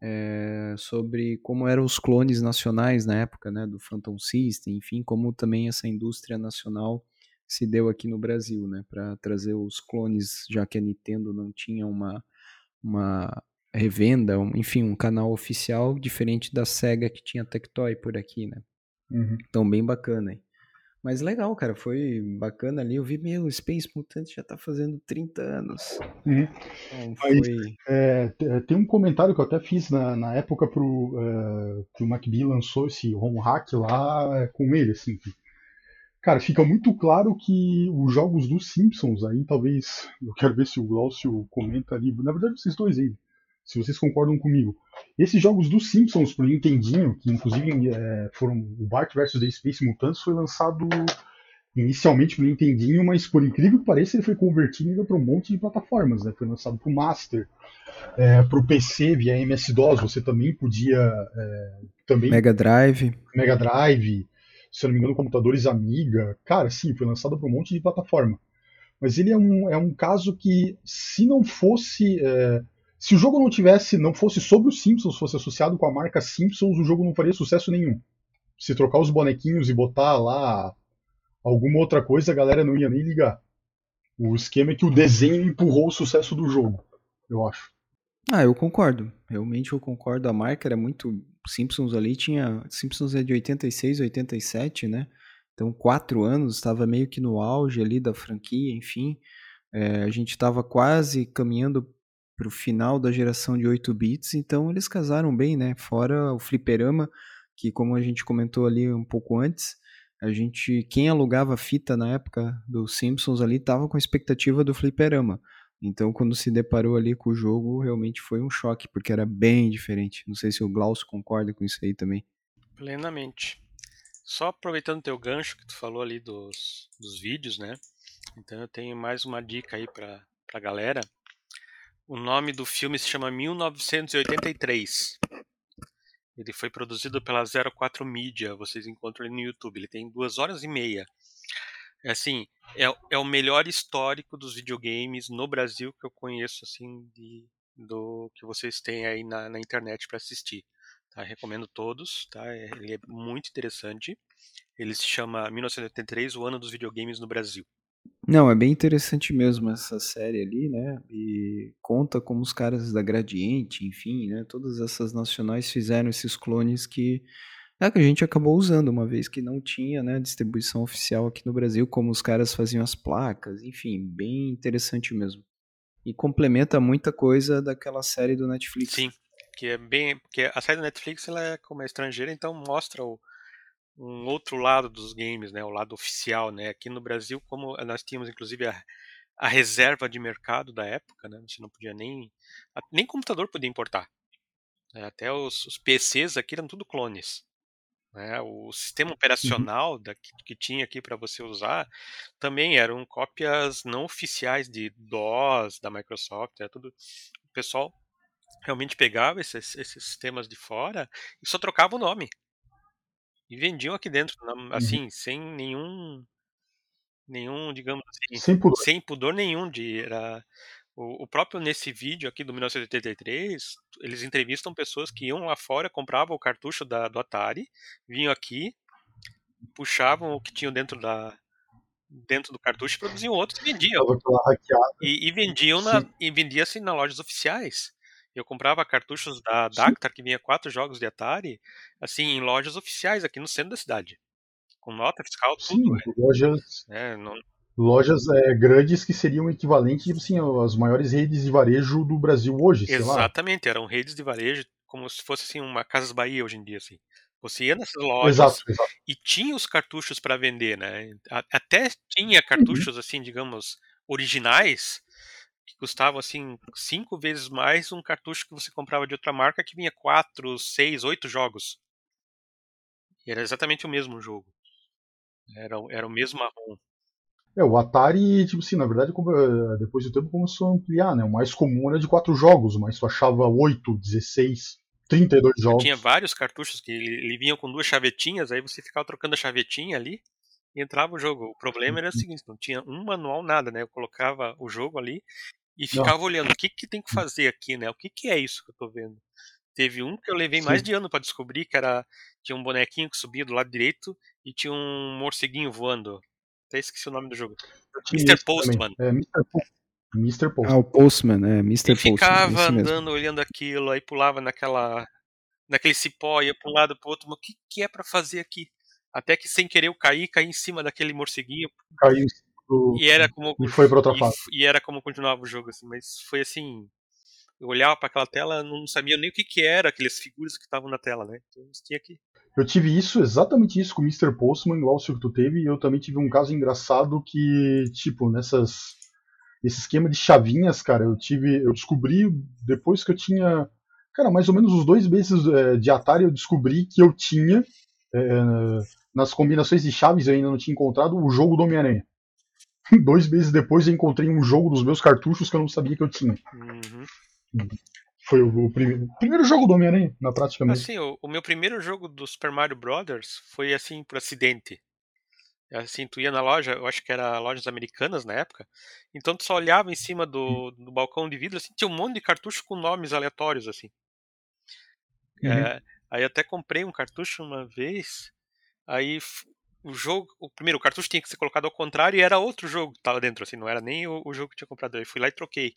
é, sobre como eram os clones nacionais na época, né, do Phantom System, enfim, como também essa indústria nacional se deu aqui no Brasil, né, para trazer os clones, já que a Nintendo não tinha uma, uma revenda, enfim, um canal oficial diferente da Sega que tinha Tectoy por aqui, né. Uhum. Então, bem bacana, hein. Mas legal, cara, foi bacana ali. Eu vi, meu, Space Mutant já tá fazendo 30 anos. Uhum. Então, foi... é, tem um comentário que eu até fiz na, na época pro, uh, que o MacBee lançou esse home hack lá é, com ele, assim. Que, cara, fica muito claro que os jogos dos Simpsons aí, talvez, eu quero ver se o Glaucio comenta ali, na verdade vocês dois aí, se vocês concordam comigo. Esses jogos dos Simpsons pro Nintendinho, que inclusive é, foram o Bart vs The Space Mutants, foi lançado inicialmente pro Nintendinho, mas por incrível que pareça ele foi convertido para um monte de plataformas, né? Foi lançado pro Master, é, pro PC via MS-DOS, você também podia é, também Mega Drive, Mega Drive, se eu não me engano, computadores Amiga, cara, sim, foi lançado para um monte de plataforma. Mas ele é um, é um caso que, se não fosse é, se o jogo não tivesse, não fosse sobre os Simpsons, fosse associado com a marca Simpsons, o jogo não faria sucesso nenhum. Se trocar os bonequinhos e botar lá alguma outra coisa, a galera não ia nem ligar. O esquema é que o desenho empurrou o sucesso do jogo, eu acho. Ah, eu concordo. Realmente eu concordo. A marca era muito. Simpsons ali tinha. Simpsons é de 86, 87, né? Então, quatro anos, estava meio que no auge ali da franquia, enfim. É, a gente estava quase caminhando para o final da geração de 8 bits, então eles casaram bem, né? Fora o fliperama, que como a gente comentou ali um pouco antes, a gente, quem alugava fita na época dos Simpsons ali tava com a expectativa do fliperama. Então, quando se deparou ali com o jogo, realmente foi um choque, porque era bem diferente. Não sei se o Glaucio concorda com isso aí também. Plenamente. Só aproveitando teu gancho que tu falou ali dos, dos vídeos, né? Então eu tenho mais uma dica aí para a galera. O nome do filme se chama 1983. Ele foi produzido pela 04 Media, vocês encontram ele no YouTube. Ele tem duas horas e meia. É assim, é, é o melhor histórico dos videogames no Brasil que eu conheço, assim, de, do que vocês têm aí na, na internet para assistir. Tá? Recomendo todos, tá? Ele é muito interessante. Ele se chama 1983, o ano dos videogames no Brasil. Não, é bem interessante mesmo essa série ali, né? E conta como os caras da Gradiente, enfim, né? Todas essas nacionais fizeram esses clones que é que a gente acabou usando, uma vez que não tinha, né, distribuição oficial aqui no Brasil, como os caras faziam as placas, enfim, bem interessante mesmo. E complementa muita coisa daquela série do Netflix. Sim, que é bem, porque a série do Netflix ela é como é estrangeira, então mostra o um outro lado dos games, né, o lado oficial, né? Aqui no Brasil, como nós tínhamos inclusive a, a reserva de mercado da época, né? Você não podia nem nem computador podia importar. É, até os, os PCs aqui eram tudo clones. Né? O sistema Uhum. operacional da, que, que tinha aqui para você usar também eram cópias não oficiais de DOS da Microsoft. Era tudo. O pessoal realmente pegava esses, esses sistemas de fora e só trocava o nome. E vendiam aqui dentro, Uhum. assim, sem nenhum. Nenhum, digamos assim, Sem pudor. sem pudor nenhum de. Era, o, o próprio nesse vídeo aqui do 1983, eles entrevistam pessoas que iam lá fora, compravam o cartucho da, do Atari, vinham aqui, puxavam o que tinham dentro da dentro do cartucho, produziam outros e vendiam. E, e vendiam na, Sim. e vendia assim nas lojas oficiais. Eu comprava cartuchos da. Dactar que vinha quatro jogos de Atari, assim, em lojas oficiais aqui no centro da cidade. Com nota fiscal, Sim, tudo, lojas, né? Não, lojas é, grandes que seriam equivalentes tipo assim, às maiores redes de varejo do Brasil hoje. Exatamente, eram redes de varejo, como se fosse assim uma Casas Bahia hoje em dia, assim. Você ia nessas lojas Exato, exato. e tinha os cartuchos para vender, né? Até tinha Uhum. cartuchos assim, digamos, originais que custavam assim cinco vezes mais um cartucho que você comprava de outra marca que vinha quatro, seis, oito jogos. E era exatamente o mesmo jogo. Era, o- era o mesmo marrom. É, o Atari, tipo assim, na verdade, eh, depois do tempo começou a ampliar, né? O mais comum era de quatro jogos, mas tu achava 8, 16, 32 Eu jogos. tinha vários cartuchos que ele, ele vinha com duas chavetinhas, aí você ficava trocando a chavetinha ali e entrava o jogo. O problema era o seguinte, não tinha um manual, nada, né? Eu colocava o jogo ali e ficava olhando o que, que tem que fazer aqui, né? O que, que é isso que eu tô vendo? Teve um que eu levei mais Sim. de ano para descobrir, que era tinha um bonequinho que subia do lado direito e tinha um morceguinho voando. Até esqueci o nome do jogo. Mr. Postman. É, Mr. Postman. Mr. Ah, Postman. o Postman, é, Mr. E Postman. ficava esse mesmo. andando olhando aquilo, aí pulava naquela naquele cipó, ia para um lado para outro, mas o que, que é para fazer aqui? Até que sem querer eu caí, caí em cima daquele morceguinho Caiu em cima do- e era como E foi pra outra fase. e era como continuava o jogo assim, mas foi assim, eu olhava para aquela tela, não sabia nem o que que era aquelas figuras que estavam na tela, né? Então tinha que Eu tive isso, exatamente isso com o Mr. Postman, igual o que tu teve, e eu também tive um caso engraçado que, tipo, nessas. Esse esquema de chavinhas, cara, eu tive. Eu descobri depois que eu tinha. Cara, mais ou menos uns dois meses é, de Atari eu descobri que eu tinha. é, nas combinações de chaves eu ainda não tinha encontrado o jogo do Homem-Aranha. Dois meses depois eu encontrei um jogo dos meus cartuchos que eu não sabia que eu tinha. Uhum. Foi o, o primeiro, primeiro jogo do Homem-Aranha, na prática mesmo. Assim, o, o meu primeiro jogo do Super Mario Brothers foi assim por acidente. Assim, tu ia na loja, eu acho que era lojas americanas na época, então tu só olhava em cima do, do balcão de vidro, assim, tinha um monte de cartucho com nomes aleatórios, assim. Uhum. É, aí até comprei um cartucho uma vez, aí o jogo, o primeiro o cartucho tinha que ser colocado ao contrário e era outro jogo que tava dentro, assim, não era nem o, o jogo que tinha comprado. Aí fui lá e troquei.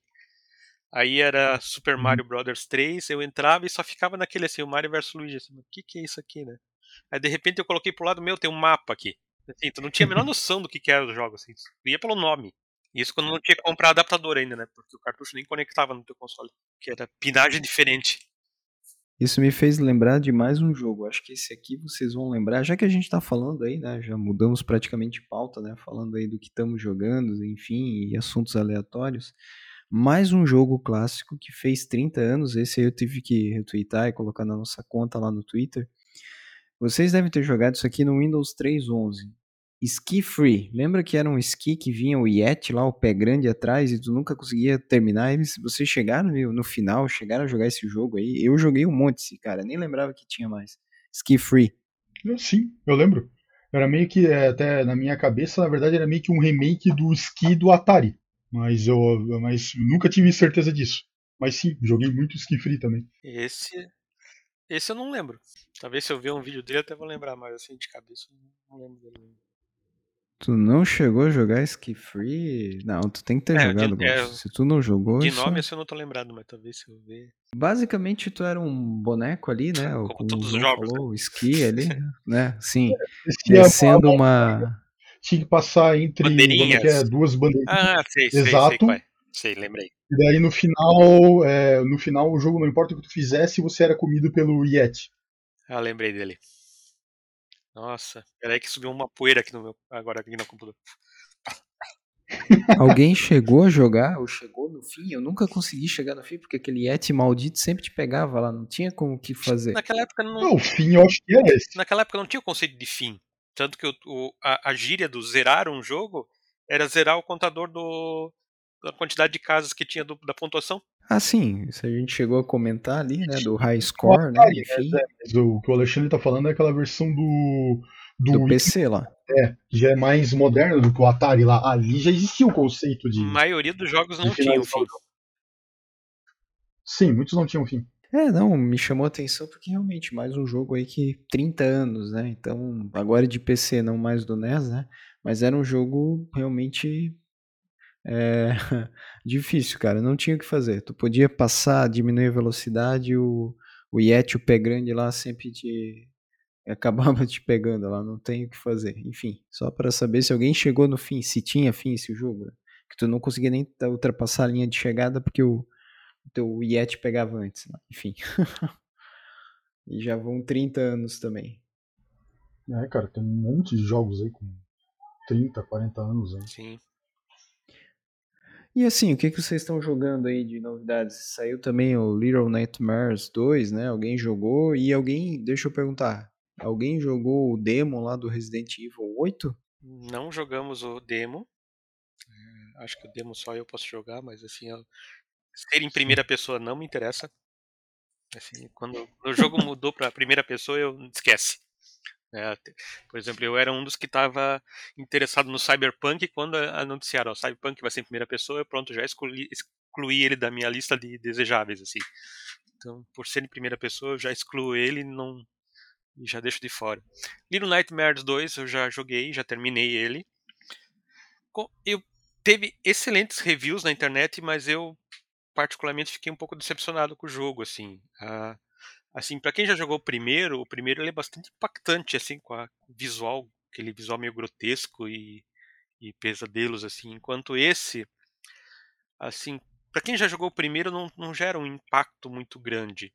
Aí era Super Uhum. Mario Brothers 3, eu entrava e só ficava naquele assim, o Mario vs Luigi, assim, o que que é isso aqui, né? Aí de repente eu coloquei pro lado meu, tem um mapa aqui. Assim, tu não tinha a menor noção do que que era o jogo, assim, tu ia pelo nome. Isso quando não tinha que comprar adaptador ainda, né? Porque o cartucho nem conectava no teu console, que era pinagem diferente. Isso me fez lembrar de mais um jogo. Acho que esse aqui vocês vão lembrar, já que a gente tá falando aí, né? Já mudamos praticamente pauta, né? Falando aí do que estamos jogando, enfim, e assuntos aleatórios. Mais um jogo clássico que fez 30 anos. Esse aí eu tive que retweetar e colocar na nossa conta lá no Twitter. Vocês devem ter jogado isso aqui no Windows 3.11. Ski Free. Lembra que era um ski que vinha o Yeti lá, o pé grande atrás, e tu nunca conseguia terminar? Eles, vocês chegaram no, no final, chegaram a jogar esse jogo aí? Eu joguei um monte esse cara, nem lembrava que tinha mais. Ski Free. Eu- Sim, eu lembro. Era meio que, é, até na minha cabeça, na verdade, era meio que um remake do Ski do Atari. Mas eu mas nunca tive certeza disso. Mas sim, joguei muito Ski Free também. Esse. Esse eu não lembro. Talvez se eu ver um vídeo dele até vou lembrar, mas assim de cabeça eu não lembro dele. Tu não chegou a jogar Ski Free? Não, tu tem que ter É, jogado, de- é. Se tu não jogou, De isso... nome assim eu não tô lembrado, mas talvez se eu ver. Basicamente, tu era um boneco ali, né? Como Como todos os jogos, falou, o esqui ali, né? Sim, Esse é descendo uma- uma... Tinha que passar entre é que é, Bandeirinhas. duas bandeirinhas. Ah, sei, sei, sei Exato. qual é. Sei, lembrei. E daí no final, é, no final o jogo, não importa o que tu fizesse, você era comido pelo Yeti. Ah, lembrei dele. Nossa, peraí que subiu uma poeira aqui no meu. Agora aqui no computador. Alguém chegou a jogar ou chegou no fim? Eu nunca consegui chegar no fim porque aquele Yeti maldito sempre te pegava lá, não tinha como o que fazer. Naquela época não. Não, o fim eu acho que é esse. Naquela época não tinha o conceito de fim. Tanto que o, o, a, a gíria do zerar um jogo era zerar o contador do, da quantidade de casas que tinha do, da pontuação. Ah, sim, isso a gente chegou a comentar ali, né, do high score, né, enfim, Mas o que o Alexandre tá falando é aquela versão do. Do, do PC lá. É, que já é mais moderno do que o Atari lá. Ali já existia o conceito de. A maioria dos jogos não tinha o fim. Sim, muitos não tinham fim. É, não, me chamou a atenção porque realmente mais um jogo aí que 30 anos, né? Então, agora de PC, não mais do NES, né? Mas era um jogo realmente é, difícil, cara. Não tinha o que fazer. Tu podia passar, diminuir a velocidade, o, o Yeti, o pé grande lá, sempre te acabava te pegando lá. Não tem o que fazer. Enfim, só para saber se alguém chegou no fim, se tinha fim esse jogo, né? Que tu não conseguia nem ultrapassar a linha de chegada porque o o teu Yeti pegava antes, né? enfim. e já vão 30 anos também. É, cara, tem um monte de jogos aí com 30, 40 anos. Hein? Sim. E assim, o que, que vocês estão jogando aí de novidades? Saiu também o Little Nightmares 2, né? Alguém jogou e alguém, deixa eu perguntar, alguém jogou o demo lá do Resident Evil 8? Não jogamos o demo. É, Acho que o demo só eu posso jogar, mas assim, ser em primeira pessoa não me interessa. Assim, quando o jogo mudou para primeira pessoa, eu esquece. É, por exemplo, eu era um dos que estava interessado no Cyberpunk quando anunciaram, o Cyberpunk vai ser em primeira pessoa, eu pronto, já excluí, excluí ele da minha lista de desejáveis, assim. Então, por ser em primeira pessoa, eu já excluo ele não e já deixo de fora. Little Nightmares 2 eu já joguei, já terminei ele. Eu teve excelentes reviews na internet, mas eu particularmente fiquei um pouco decepcionado com o jogo, assim. Ah, assim, para quem já jogou o primeiro, o primeiro ele é bastante impactante, assim, com a visual, aquele visual meio grotesco e, e pesadelos, assim. Enquanto esse, assim, para quem já jogou o primeiro, não, não gera um impacto muito grande.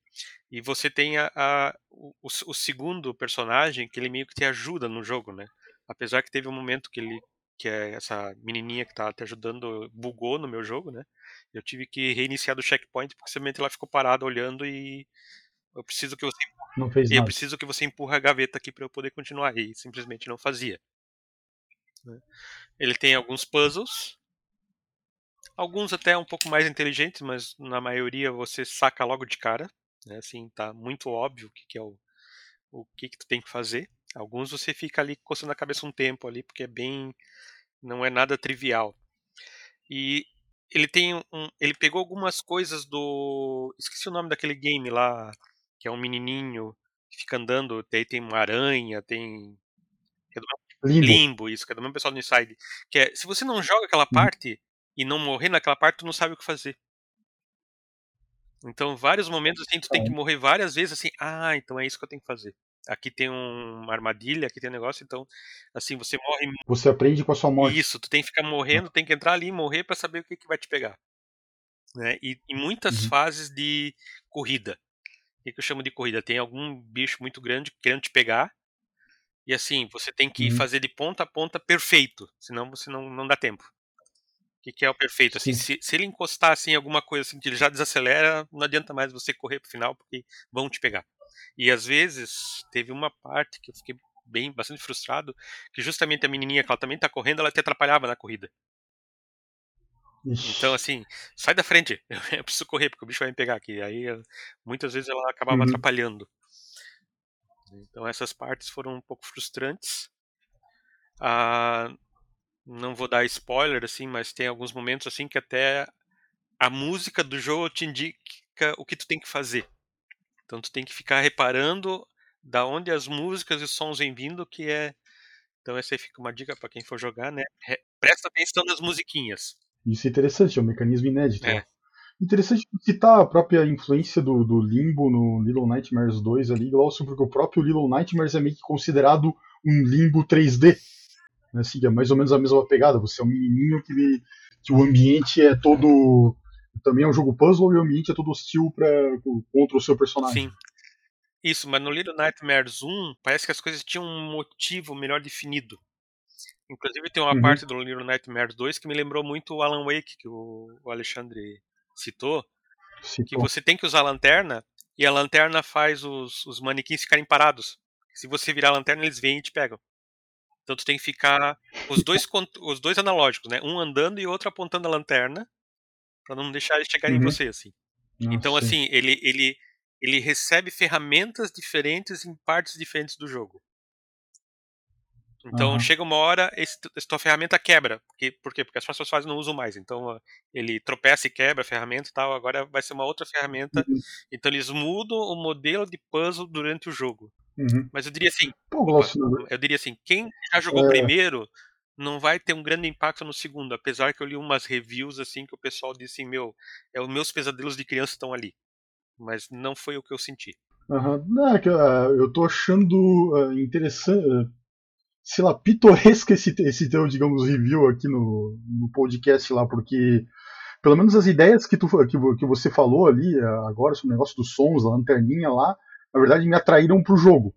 E você tem a, a- o, o- segundo personagem que ele meio que te ajuda no jogo, né? Apesar que teve um momento que ele que é essa menininha que tá te ajudando bugou no meu jogo, né? Eu tive que reiniciar do checkpoint porque simplesmente ela ficou parada olhando e eu preciso que você Não fez eu nada. preciso que você empurre a gaveta aqui para eu poder continuar e simplesmente não fazia. né? Ele tem alguns puzzles, alguns até um pouco mais inteligentes, mas na maioria você saca logo de cara, né? Assim, tá muito óbvio o que, que é o o que que tu tem que fazer. Alguns você fica ali coçando a cabeça um tempo ali porque é bem não é nada trivial. E ele tem um ele pegou algumas coisas do esqueci o nome daquele game lá, que é um menininho que fica andando, daí tem uma aranha, tem é Limbo. Limbo, isso, que é do mesmo pessoal do Inside. Que é, se você não joga aquela parte e não morrer naquela parte, tu não sabe o que fazer. Então, vários momentos assim, tu tem que morrer várias vezes assim, ah, então é isso que eu tenho que fazer. Aqui tem um- uma armadilha, aqui tem um negócio, então, assim, você morre Você aprende com a sua morte. isso, tu tem que ficar morrendo, tem que entrar ali e morrer pra saber o que, que vai te pegar. Né? E em muitas Uhum. fases de corrida. O que, que eu chamo de corrida? Tem algum bicho muito grande querendo te pegar. E assim, você tem que Uhum. fazer de ponta a ponta perfeito, senão você não, não dá tempo. O que, que é o perfeito? Assim, Sim. se, se ele encostar assim, em alguma coisa assim, que ele já desacelera, não adianta mais você correr pro final, porque vão te pegar. E às vezes, teve uma parte que eu fiquei bem, bastante frustrado, que justamente a menininha que ela também tá correndo, ela te atrapalhava na corrida. Então, assim, sai da frente, eu preciso correr, porque o bicho vai me pegar aqui. Aí, muitas vezes ela acabava Uhum. atrapalhando. Então, essas partes foram um pouco frustrantes. Ah, não vou dar spoiler, assim, mas tem alguns momentos, assim, que até a música do jogo te indica o que tu tem que fazer. Então, tu tem que ficar reparando da onde as músicas e os sons vêm vindo, que é... Então, essa aí fica uma dica para quem for jogar, né? Re- Presta atenção nas musiquinhas. Isso é interessante, é um mecanismo inédito. É. Interessante citar a própria influência do, do Limbo no Little Nightmares 2 ali, Glaucio, porque o próprio Little Nightmares é meio que considerado um Limbo 3D. Né? Assim, é mais ou menos a mesma pegada. Você é um menininho que, que o ambiente é todo. Também é um jogo puzzle e o ambiente é todo hostil pra, contra o seu personagem. Sim. Isso, mas no Little Nightmares 1, parece que as coisas tinham um motivo melhor definido. Inclusive tem uma uhum. parte do Little Nightmares 2 que me lembrou muito o Alan Wake, que o, o Alexandre citou, citou, que você tem que usar a lanterna e a lanterna faz os, os manequins ficarem parados. Se você virar a lanterna, eles vêm e te pegam. Então tu tem que ficar os dois os dois analógicos, né? Um andando e outro apontando a lanterna para não deixar eles chegarem uhum. em você assim. Nossa, então assim, ele ele ele recebe ferramentas diferentes em partes diferentes do jogo. Então uhum. chega uma hora, esse, essa tua ferramenta quebra. Porque, por quê? Porque as próximas fases não usam mais. Então ele tropeça e quebra a ferramenta e tal. Agora vai ser uma outra ferramenta. Uhum. Então eles mudam o modelo de puzzle durante o jogo. Uhum. Mas eu diria assim, Pô, eu diria assim, quem já jogou é... primeiro não vai ter um grande impacto no segundo, apesar que eu li umas reviews assim que o pessoal disse assim, meu, é os meus pesadelos de criança estão ali. Mas não foi o que eu senti. Uhum. Não, é que, uh, eu tô achando uh, interessante, uh, sei lá, pitoresco esse, esse teu, digamos, review aqui no, no podcast lá, porque pelo menos as ideias que, tu, que, que você falou ali agora sobre o negócio dos sons, a lanterninha lá, na verdade me atraíram pro jogo.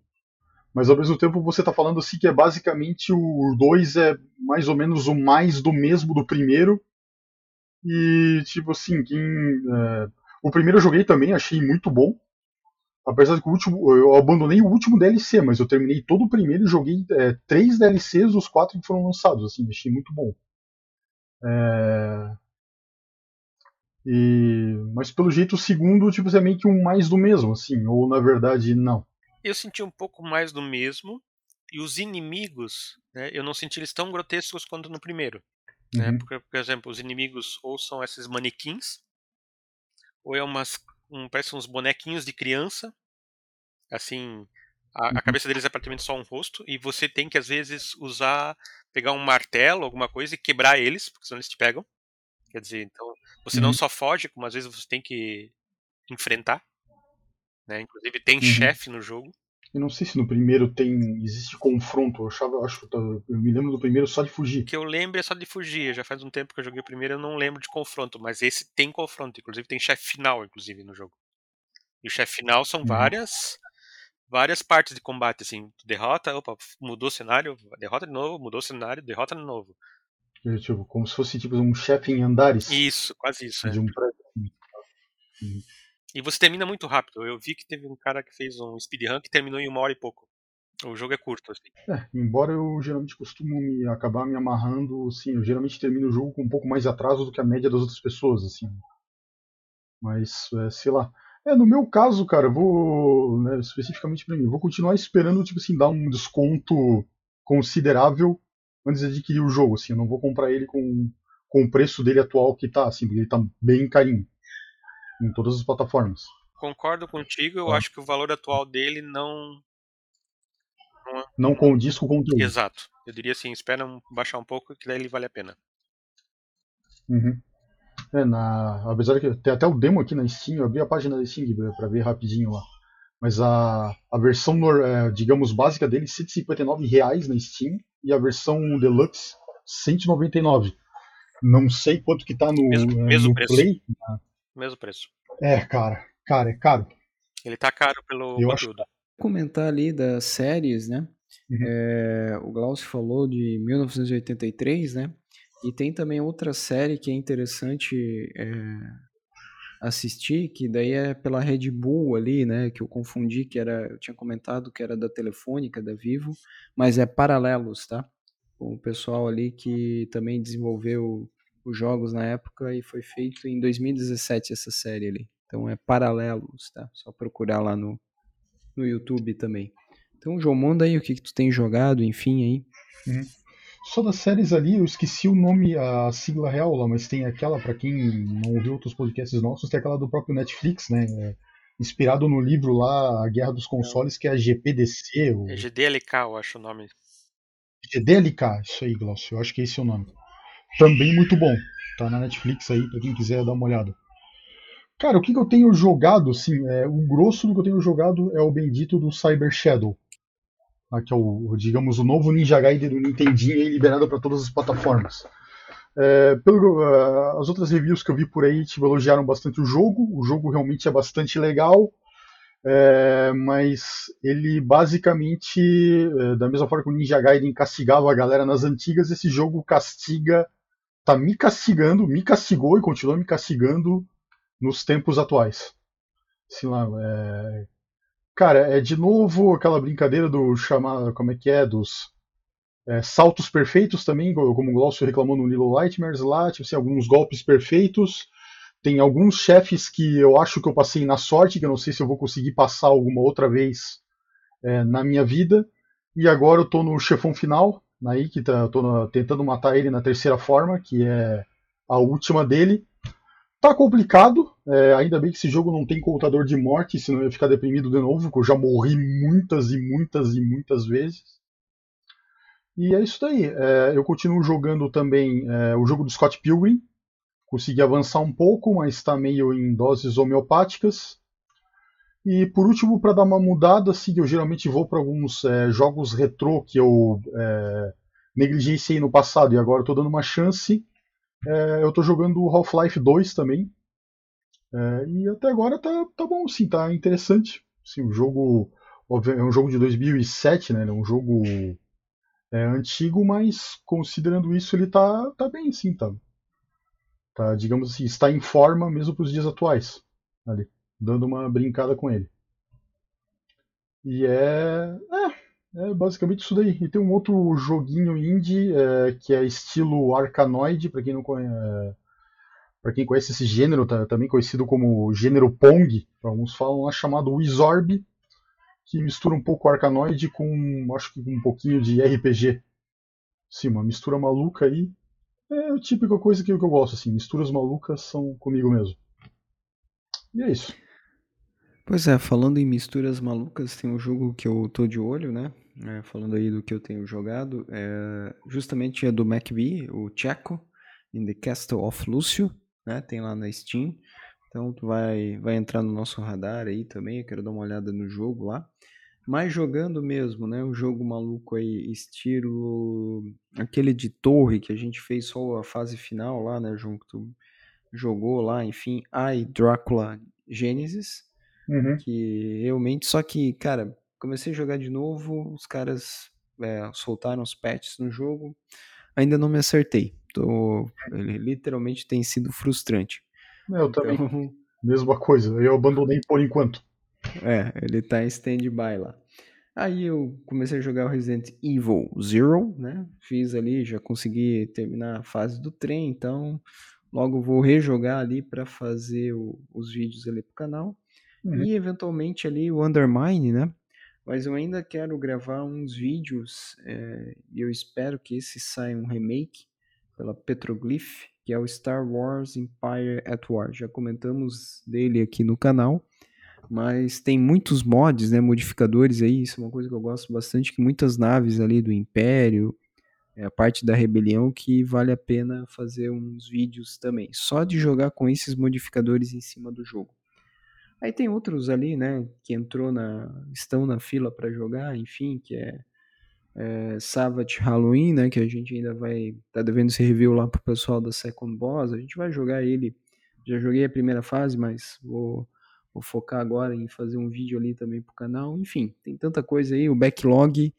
Mas ao mesmo tempo você tá falando assim que é basicamente o 2 é mais ou menos o mais do mesmo do primeiro. E tipo assim, quem, é... o primeiro eu joguei também, achei muito bom. Apesar de que o último, eu abandonei o último DLC, mas eu terminei todo o primeiro e joguei é, três DLCs, os quatro que foram lançados, assim, achei muito bom. É... E, mas pelo jeito o segundo tipo, é meio que um mais do mesmo, assim, ou na verdade não. Eu senti um pouco mais do mesmo, e os inimigos, né, eu não senti eles tão grotescos quanto no primeiro. Né, uhum. Né, porque, por exemplo, os inimigos ou são esses manequins, ou é umas, um, parece uns bonequinhos de criança, assim, a, a, uhum. cabeça deles é praticamente só um rosto, e você tem que às vezes usar, pegar um martelo, alguma coisa, e quebrar eles, porque senão eles te pegam. Quer dizer, então você uhum. não só foge, como às vezes você tem que enfrentar. Né? Inclusive tem uhum. chefe no jogo. Eu não sei se no primeiro tem existe confronto. Eu achava, acho, eu me lembro do primeiro só de fugir. Que eu lembro é só de fugir. Já faz um tempo que eu joguei o primeiro, eu não lembro de confronto, mas esse tem confronto. Inclusive tem chefe final, inclusive no jogo. E o chefe final são uhum. várias várias partes de combate assim. derrota, opa, mudou o cenário, derrota de novo, mudou o cenário, derrota de novo. Tipo, como se fosse tipo um chefe em andares. Isso, quase isso. De é. um uhum. E você termina muito rápido. Eu vi que teve um cara que fez um speedrun que terminou em uma hora e pouco. O jogo é curto, assim. É, embora eu geralmente costumo me acabar me amarrando, assim, eu geralmente termino o jogo com um pouco mais atraso do que a média das outras pessoas, assim. Mas, é, sei lá. É, no meu caso, cara, vou, né, especificamente para mim, vou continuar esperando, tipo assim, dar um desconto considerável antes de adquirir o jogo, assim, eu não vou comprar ele com, com o preço dele atual que tá, assim, porque ele tá bem carinho em todas as plataformas. Concordo contigo, eu acho que o valor atual dele não não, não condiz com o conteúdo. Exato. Eu diria assim, espera baixar um pouco que daí ele vale a pena. Uhum. É, na, apesar que tem até o demo aqui na Steam, eu abri a página da Steam para ver rapidinho lá. Mas a, a versão, é, digamos, básica dele, 159 reais na Steam e a versão Deluxe, 199. Não sei quanto que tá no, mesmo, é, mesmo no preço. Play. Mesmo preço. É, cara. Cara, é caro. Ele tá caro pelo Eu conteúdo. Acho... Comentar ali das séries, né? Uhum. É, o Glaucio falou de 1983, né? E tem também outra série que é interessante é, assistir, que daí é pela Red Bull ali, né? Que eu confundi, que era. Eu tinha comentado que era da Telefônica, da Vivo, mas é Paralelos, tá? Com o pessoal ali que também desenvolveu os jogos na época e foi feito em 2017 essa série ali. Então é Paralelos, tá? Só procurar lá no, no YouTube também. Então, João, manda aí o que, que tu tem jogado, enfim, aí. Uhum. Só das séries ali, eu esqueci o nome, a sigla real lá, mas tem aquela, para quem não ouviu outros podcasts nossos, tem aquela do próprio Netflix, né? É, inspirado no livro lá, A Guerra dos Consoles, que é a GPDC. O... É GDLK, eu acho o nome. GDLK, isso aí, Glaucio, eu acho que esse é o nome. Também muito bom. Tá na Netflix aí, pra quem quiser dar uma olhada. Cara, o que, que eu tenho jogado, assim, é, o grosso do que eu tenho jogado é o bendito do Cyber Shadow. Né, que é o, digamos, o novo Ninja Gaiden do Nintendinho aí, liberado para todas as plataformas. É, pelo, uh, as outras reviews que eu vi por aí tipo, elogiaram bastante o jogo. O jogo realmente é bastante legal. É, mas ele basicamente, é, da mesma forma que o Ninja Gaiden castigava a galera nas antigas, esse jogo castiga, tá me castigando, me castigou e continua me castigando nos tempos atuais. Sei lá, é... Cara, é de novo aquela brincadeira do chamar, como é que é, dos é, saltos perfeitos também, como o Glaucio reclamou no Little Nightmares lá, tipo assim, alguns golpes perfeitos. Tem alguns chefes que eu acho que eu passei na sorte, que eu não sei se eu vou conseguir passar alguma outra vez é, na minha vida. E agora eu tô no chefão final, aí que tá, eu tô na, tentando matar ele na terceira forma, que é a última dele. Tá complicado, é, ainda bem que esse jogo não tem contador de morte, senão eu ia ficar deprimido de novo, porque eu já morri muitas e muitas e muitas vezes. E é isso daí. É, eu continuo jogando também é, o jogo do Scott Pilgrim. Consegui avançar um pouco, mas está meio em doses homeopáticas. E por último, para dar uma mudada, assim, eu geralmente vou para alguns é, jogos retrô que eu é, negligenciei no passado e agora estou dando uma chance. É, eu estou jogando Half-Life 2 também. É, e até agora tá, tá bom, sim, tá interessante. Assim, o jogo é um jogo de 2007, né? É um jogo é antigo, mas considerando isso ele tá, tá bem sim, tá, tá digamos assim, está em forma mesmo para os dias atuais, ali, dando uma brincada com ele. E é, é, é basicamente isso daí. E tem um outro joguinho indie é, que é estilo Arcanoid, para quem não conhece, é, para quem conhece esse gênero, tá, também conhecido como gênero Pong, alguns falam, é chamado Wizorb que mistura um pouco Arcanoid com, acho que um pouquinho de RPG. Sim, uma mistura maluca aí. É a típica coisa que eu gosto, assim, misturas malucas são comigo mesmo. E é isso. Pois é, falando em misturas malucas, tem um jogo que eu tô de olho, né? É, falando aí do que eu tenho jogado, é, justamente é do MacB, o Checo, in the Castle of Lucio, né? Tem lá na Steam. Então tu vai, vai entrar no nosso radar aí também, eu quero dar uma olhada no jogo lá. Mas jogando mesmo, né? Um jogo maluco aí, estilo aquele de torre que a gente fez só a fase final lá, né, João? Que tu jogou lá, enfim, I Drácula Genesis. Uhum. Que realmente, só que, cara, comecei a jogar de novo, os caras é, soltaram os patches no jogo, ainda não me acertei. Tô, ele literalmente tem sido frustrante. Eu também. Então... Mesma coisa, eu abandonei por enquanto. É, ele tá em stand-by lá. Aí eu comecei a jogar o Resident Evil Zero, né? Fiz ali, já consegui terminar a fase do trem, então logo vou rejogar ali para fazer o, os vídeos ali pro canal. Uhum. E eventualmente ali o Undermine, né? Mas eu ainda quero gravar uns vídeos é, e eu espero que esse saia um remake pela Petroglyph, que é o Star Wars Empire at War. Já comentamos dele aqui no canal. Mas tem muitos mods, né, modificadores aí, isso é uma coisa que eu gosto bastante, que muitas naves ali do Império, é a parte da rebelião que vale a pena fazer uns vídeos também, só de jogar com esses modificadores em cima do jogo. Aí tem outros ali, né, que entrou na estão na fila para jogar, enfim, que é, é Savage Halloween, né, que a gente ainda vai tá devendo esse review lá pro pessoal da Second Boss, a gente vai jogar ele. Já joguei a primeira fase, mas vou Vou focar agora em fazer um vídeo ali também pro canal. Enfim, tem tanta coisa aí. O backlog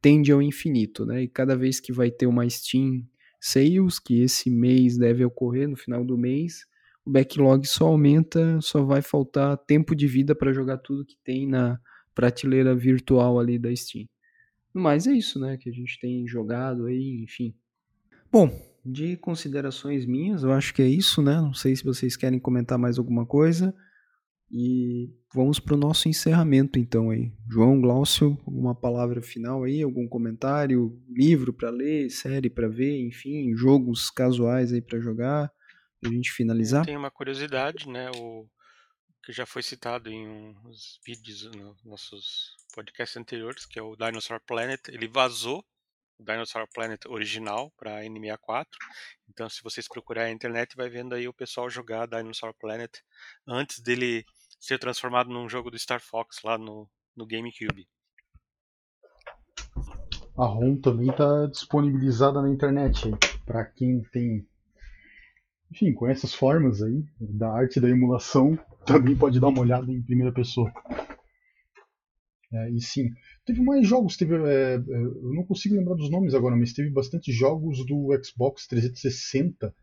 tende ao infinito, né? E cada vez que vai ter uma Steam Sales, que esse mês deve ocorrer no final do mês, o backlog só aumenta, só vai faltar tempo de vida para jogar tudo que tem na prateleira virtual ali da Steam. Mas é isso, né, que a gente tem jogado aí, enfim. Bom, de considerações minhas, eu acho que é isso, né? Não sei se vocês querem comentar mais alguma coisa. E vamos para o nosso encerramento então aí. João Glaucio, alguma palavra final aí, algum comentário, livro para ler, série para ver, enfim, jogos casuais aí para jogar, a gente finalizar? Tem uma curiosidade, né, o que já foi citado em uns vídeos nos nossos podcasts anteriores, que é o Dinosaur Planet, ele vazou o Dinosaur Planet original para N64. Então, se vocês procurarem na internet, vai vendo aí o pessoal jogar Dinosaur Planet antes dele ser transformado num jogo do Star Fox lá no, no GameCube. A ROM também está disponibilizada na internet para quem tem, enfim, conhece as formas aí da arte da emulação, também pode dar uma olhada em primeira pessoa. É, e sim, teve mais jogos, teve, é, é, eu não consigo lembrar dos nomes agora, mas teve bastante jogos do Xbox 360,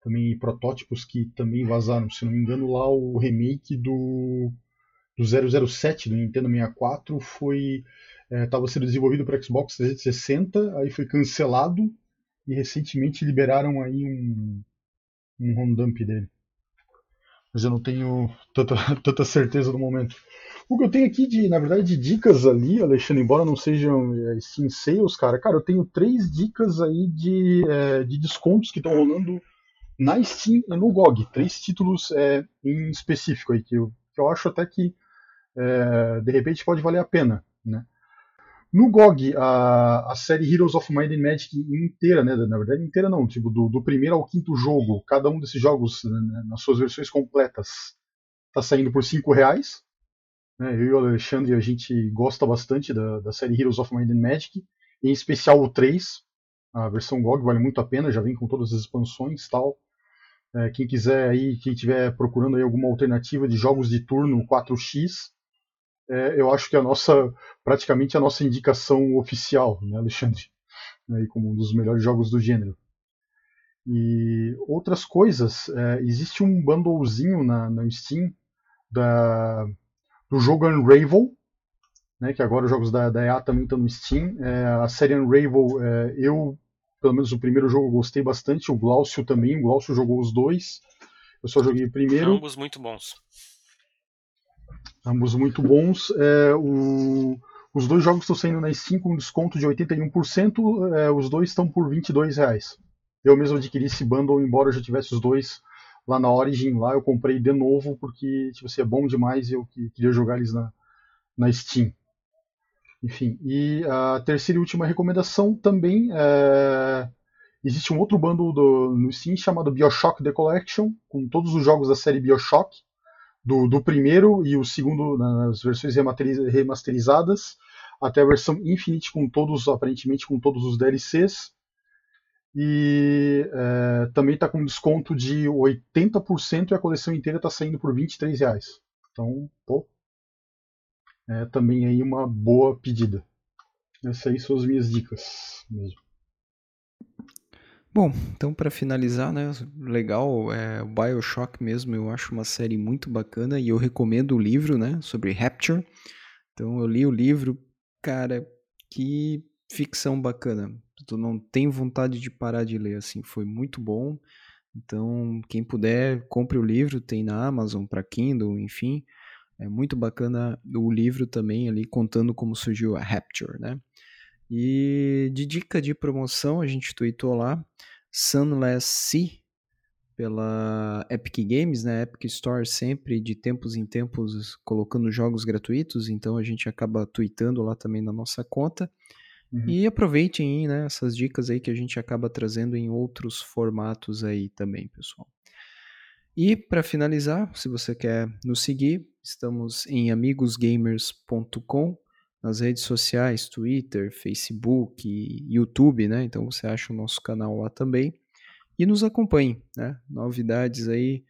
também protótipos que também vazaram. Se não me engano, lá o remake do, do 007 do Nintendo 64 foi estava é, sendo desenvolvido para Xbox 360, aí foi cancelado e recentemente liberaram aí um, um home dump dele. Mas eu não tenho tanta, tanta certeza no momento. O que eu tenho aqui de, na verdade, de dicas ali, Alexandre, embora não sejam é, Steam Sales, cara, cara, eu tenho três dicas aí de, é, de descontos que estão rolando na Steam e no GOG. Três títulos é, em específico aí, que eu, que eu acho até que é, de repente pode valer a pena, né? No GOG, a, a série Heroes of Might and Magic inteira, né, na verdade inteira não, tipo, do, do primeiro ao quinto jogo, cada um desses jogos, né, nas suas versões completas, está saindo por 5 reais. Né, eu e o Alexandre, a gente gosta bastante da, da série Heroes of Might and Magic, em especial o 3, a versão GOG vale muito a pena, já vem com todas as expansões tal. É, quem quiser aí, quem estiver procurando aí alguma alternativa de jogos de turno 4x, é, eu acho que a nossa, praticamente a nossa indicação oficial, né, Alexandre? Aí, como um dos melhores jogos do gênero. E outras coisas, é, existe um bundlezinho na, na Steam da, do jogo Unravel, né, que agora os jogos da, da EA também estão no Steam. É, a série Unravel, é, eu, pelo menos o primeiro jogo, gostei bastante, o Glaucio também, o Glaucio jogou os dois. Eu só joguei o primeiro. Ambos muito bons. Ambos muito bons. É, o, os dois jogos estão saindo na Steam com desconto de 81%, é, os dois estão por 22 reais. Eu mesmo adquiri esse bundle, embora eu já tivesse os dois lá na Origin, lá eu comprei de novo porque tipo, assim, é bom demais e eu queria jogar eles na, na Steam. Enfim, e a terceira e última recomendação também é... existe um outro bundle do, no Steam chamado Bioshock The Collection, com todos os jogos da série Bioshock do, do primeiro e o segundo nas versões remasterizadas, até a versão Infinite com todos, aparentemente com todos os DLCs. E é, também está com desconto de 80% e a coleção inteira está saindo por 23 reais. Então, pô, é também aí uma boa pedida. Essas aí são as minhas dicas mesmo. Bom, então para finalizar, né, legal, é, BioShock mesmo, eu acho uma série muito bacana e eu recomendo o livro, né, sobre Rapture. Então eu li o livro, cara, que ficção bacana. Tu não tem vontade de parar de ler, assim, foi muito bom. Então, quem puder, compre o livro, tem na Amazon para Kindle, enfim. É muito bacana o livro também ali contando como surgiu a Rapture, né? E de dica de promoção, a gente tweetou lá Sunless Sea pela Epic Games, né? Epic Store sempre de tempos em tempos colocando jogos gratuitos, então a gente acaba tweetando lá também na nossa conta. Uhum. E aproveitem né, essas dicas aí que a gente acaba trazendo em outros formatos aí também, pessoal. E para finalizar, se você quer nos seguir, estamos em amigosgamers.com nas redes sociais, Twitter, Facebook, YouTube, né? Então você acha o nosso canal lá também. E nos acompanhe, né? Novidades aí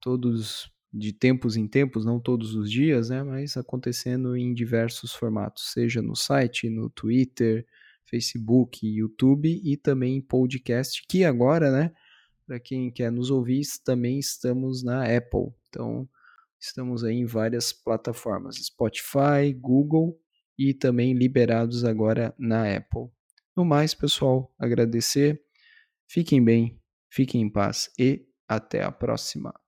todos de tempos em tempos, não todos os dias, né? Mas acontecendo em diversos formatos, seja no site, no Twitter, Facebook, YouTube e também podcast, que agora, né? Para quem quer nos ouvir, também estamos na Apple. Então, estamos aí em várias plataformas: Spotify, Google e também liberados agora na Apple. No mais, pessoal, agradecer. Fiquem bem, fiquem em paz e até a próxima.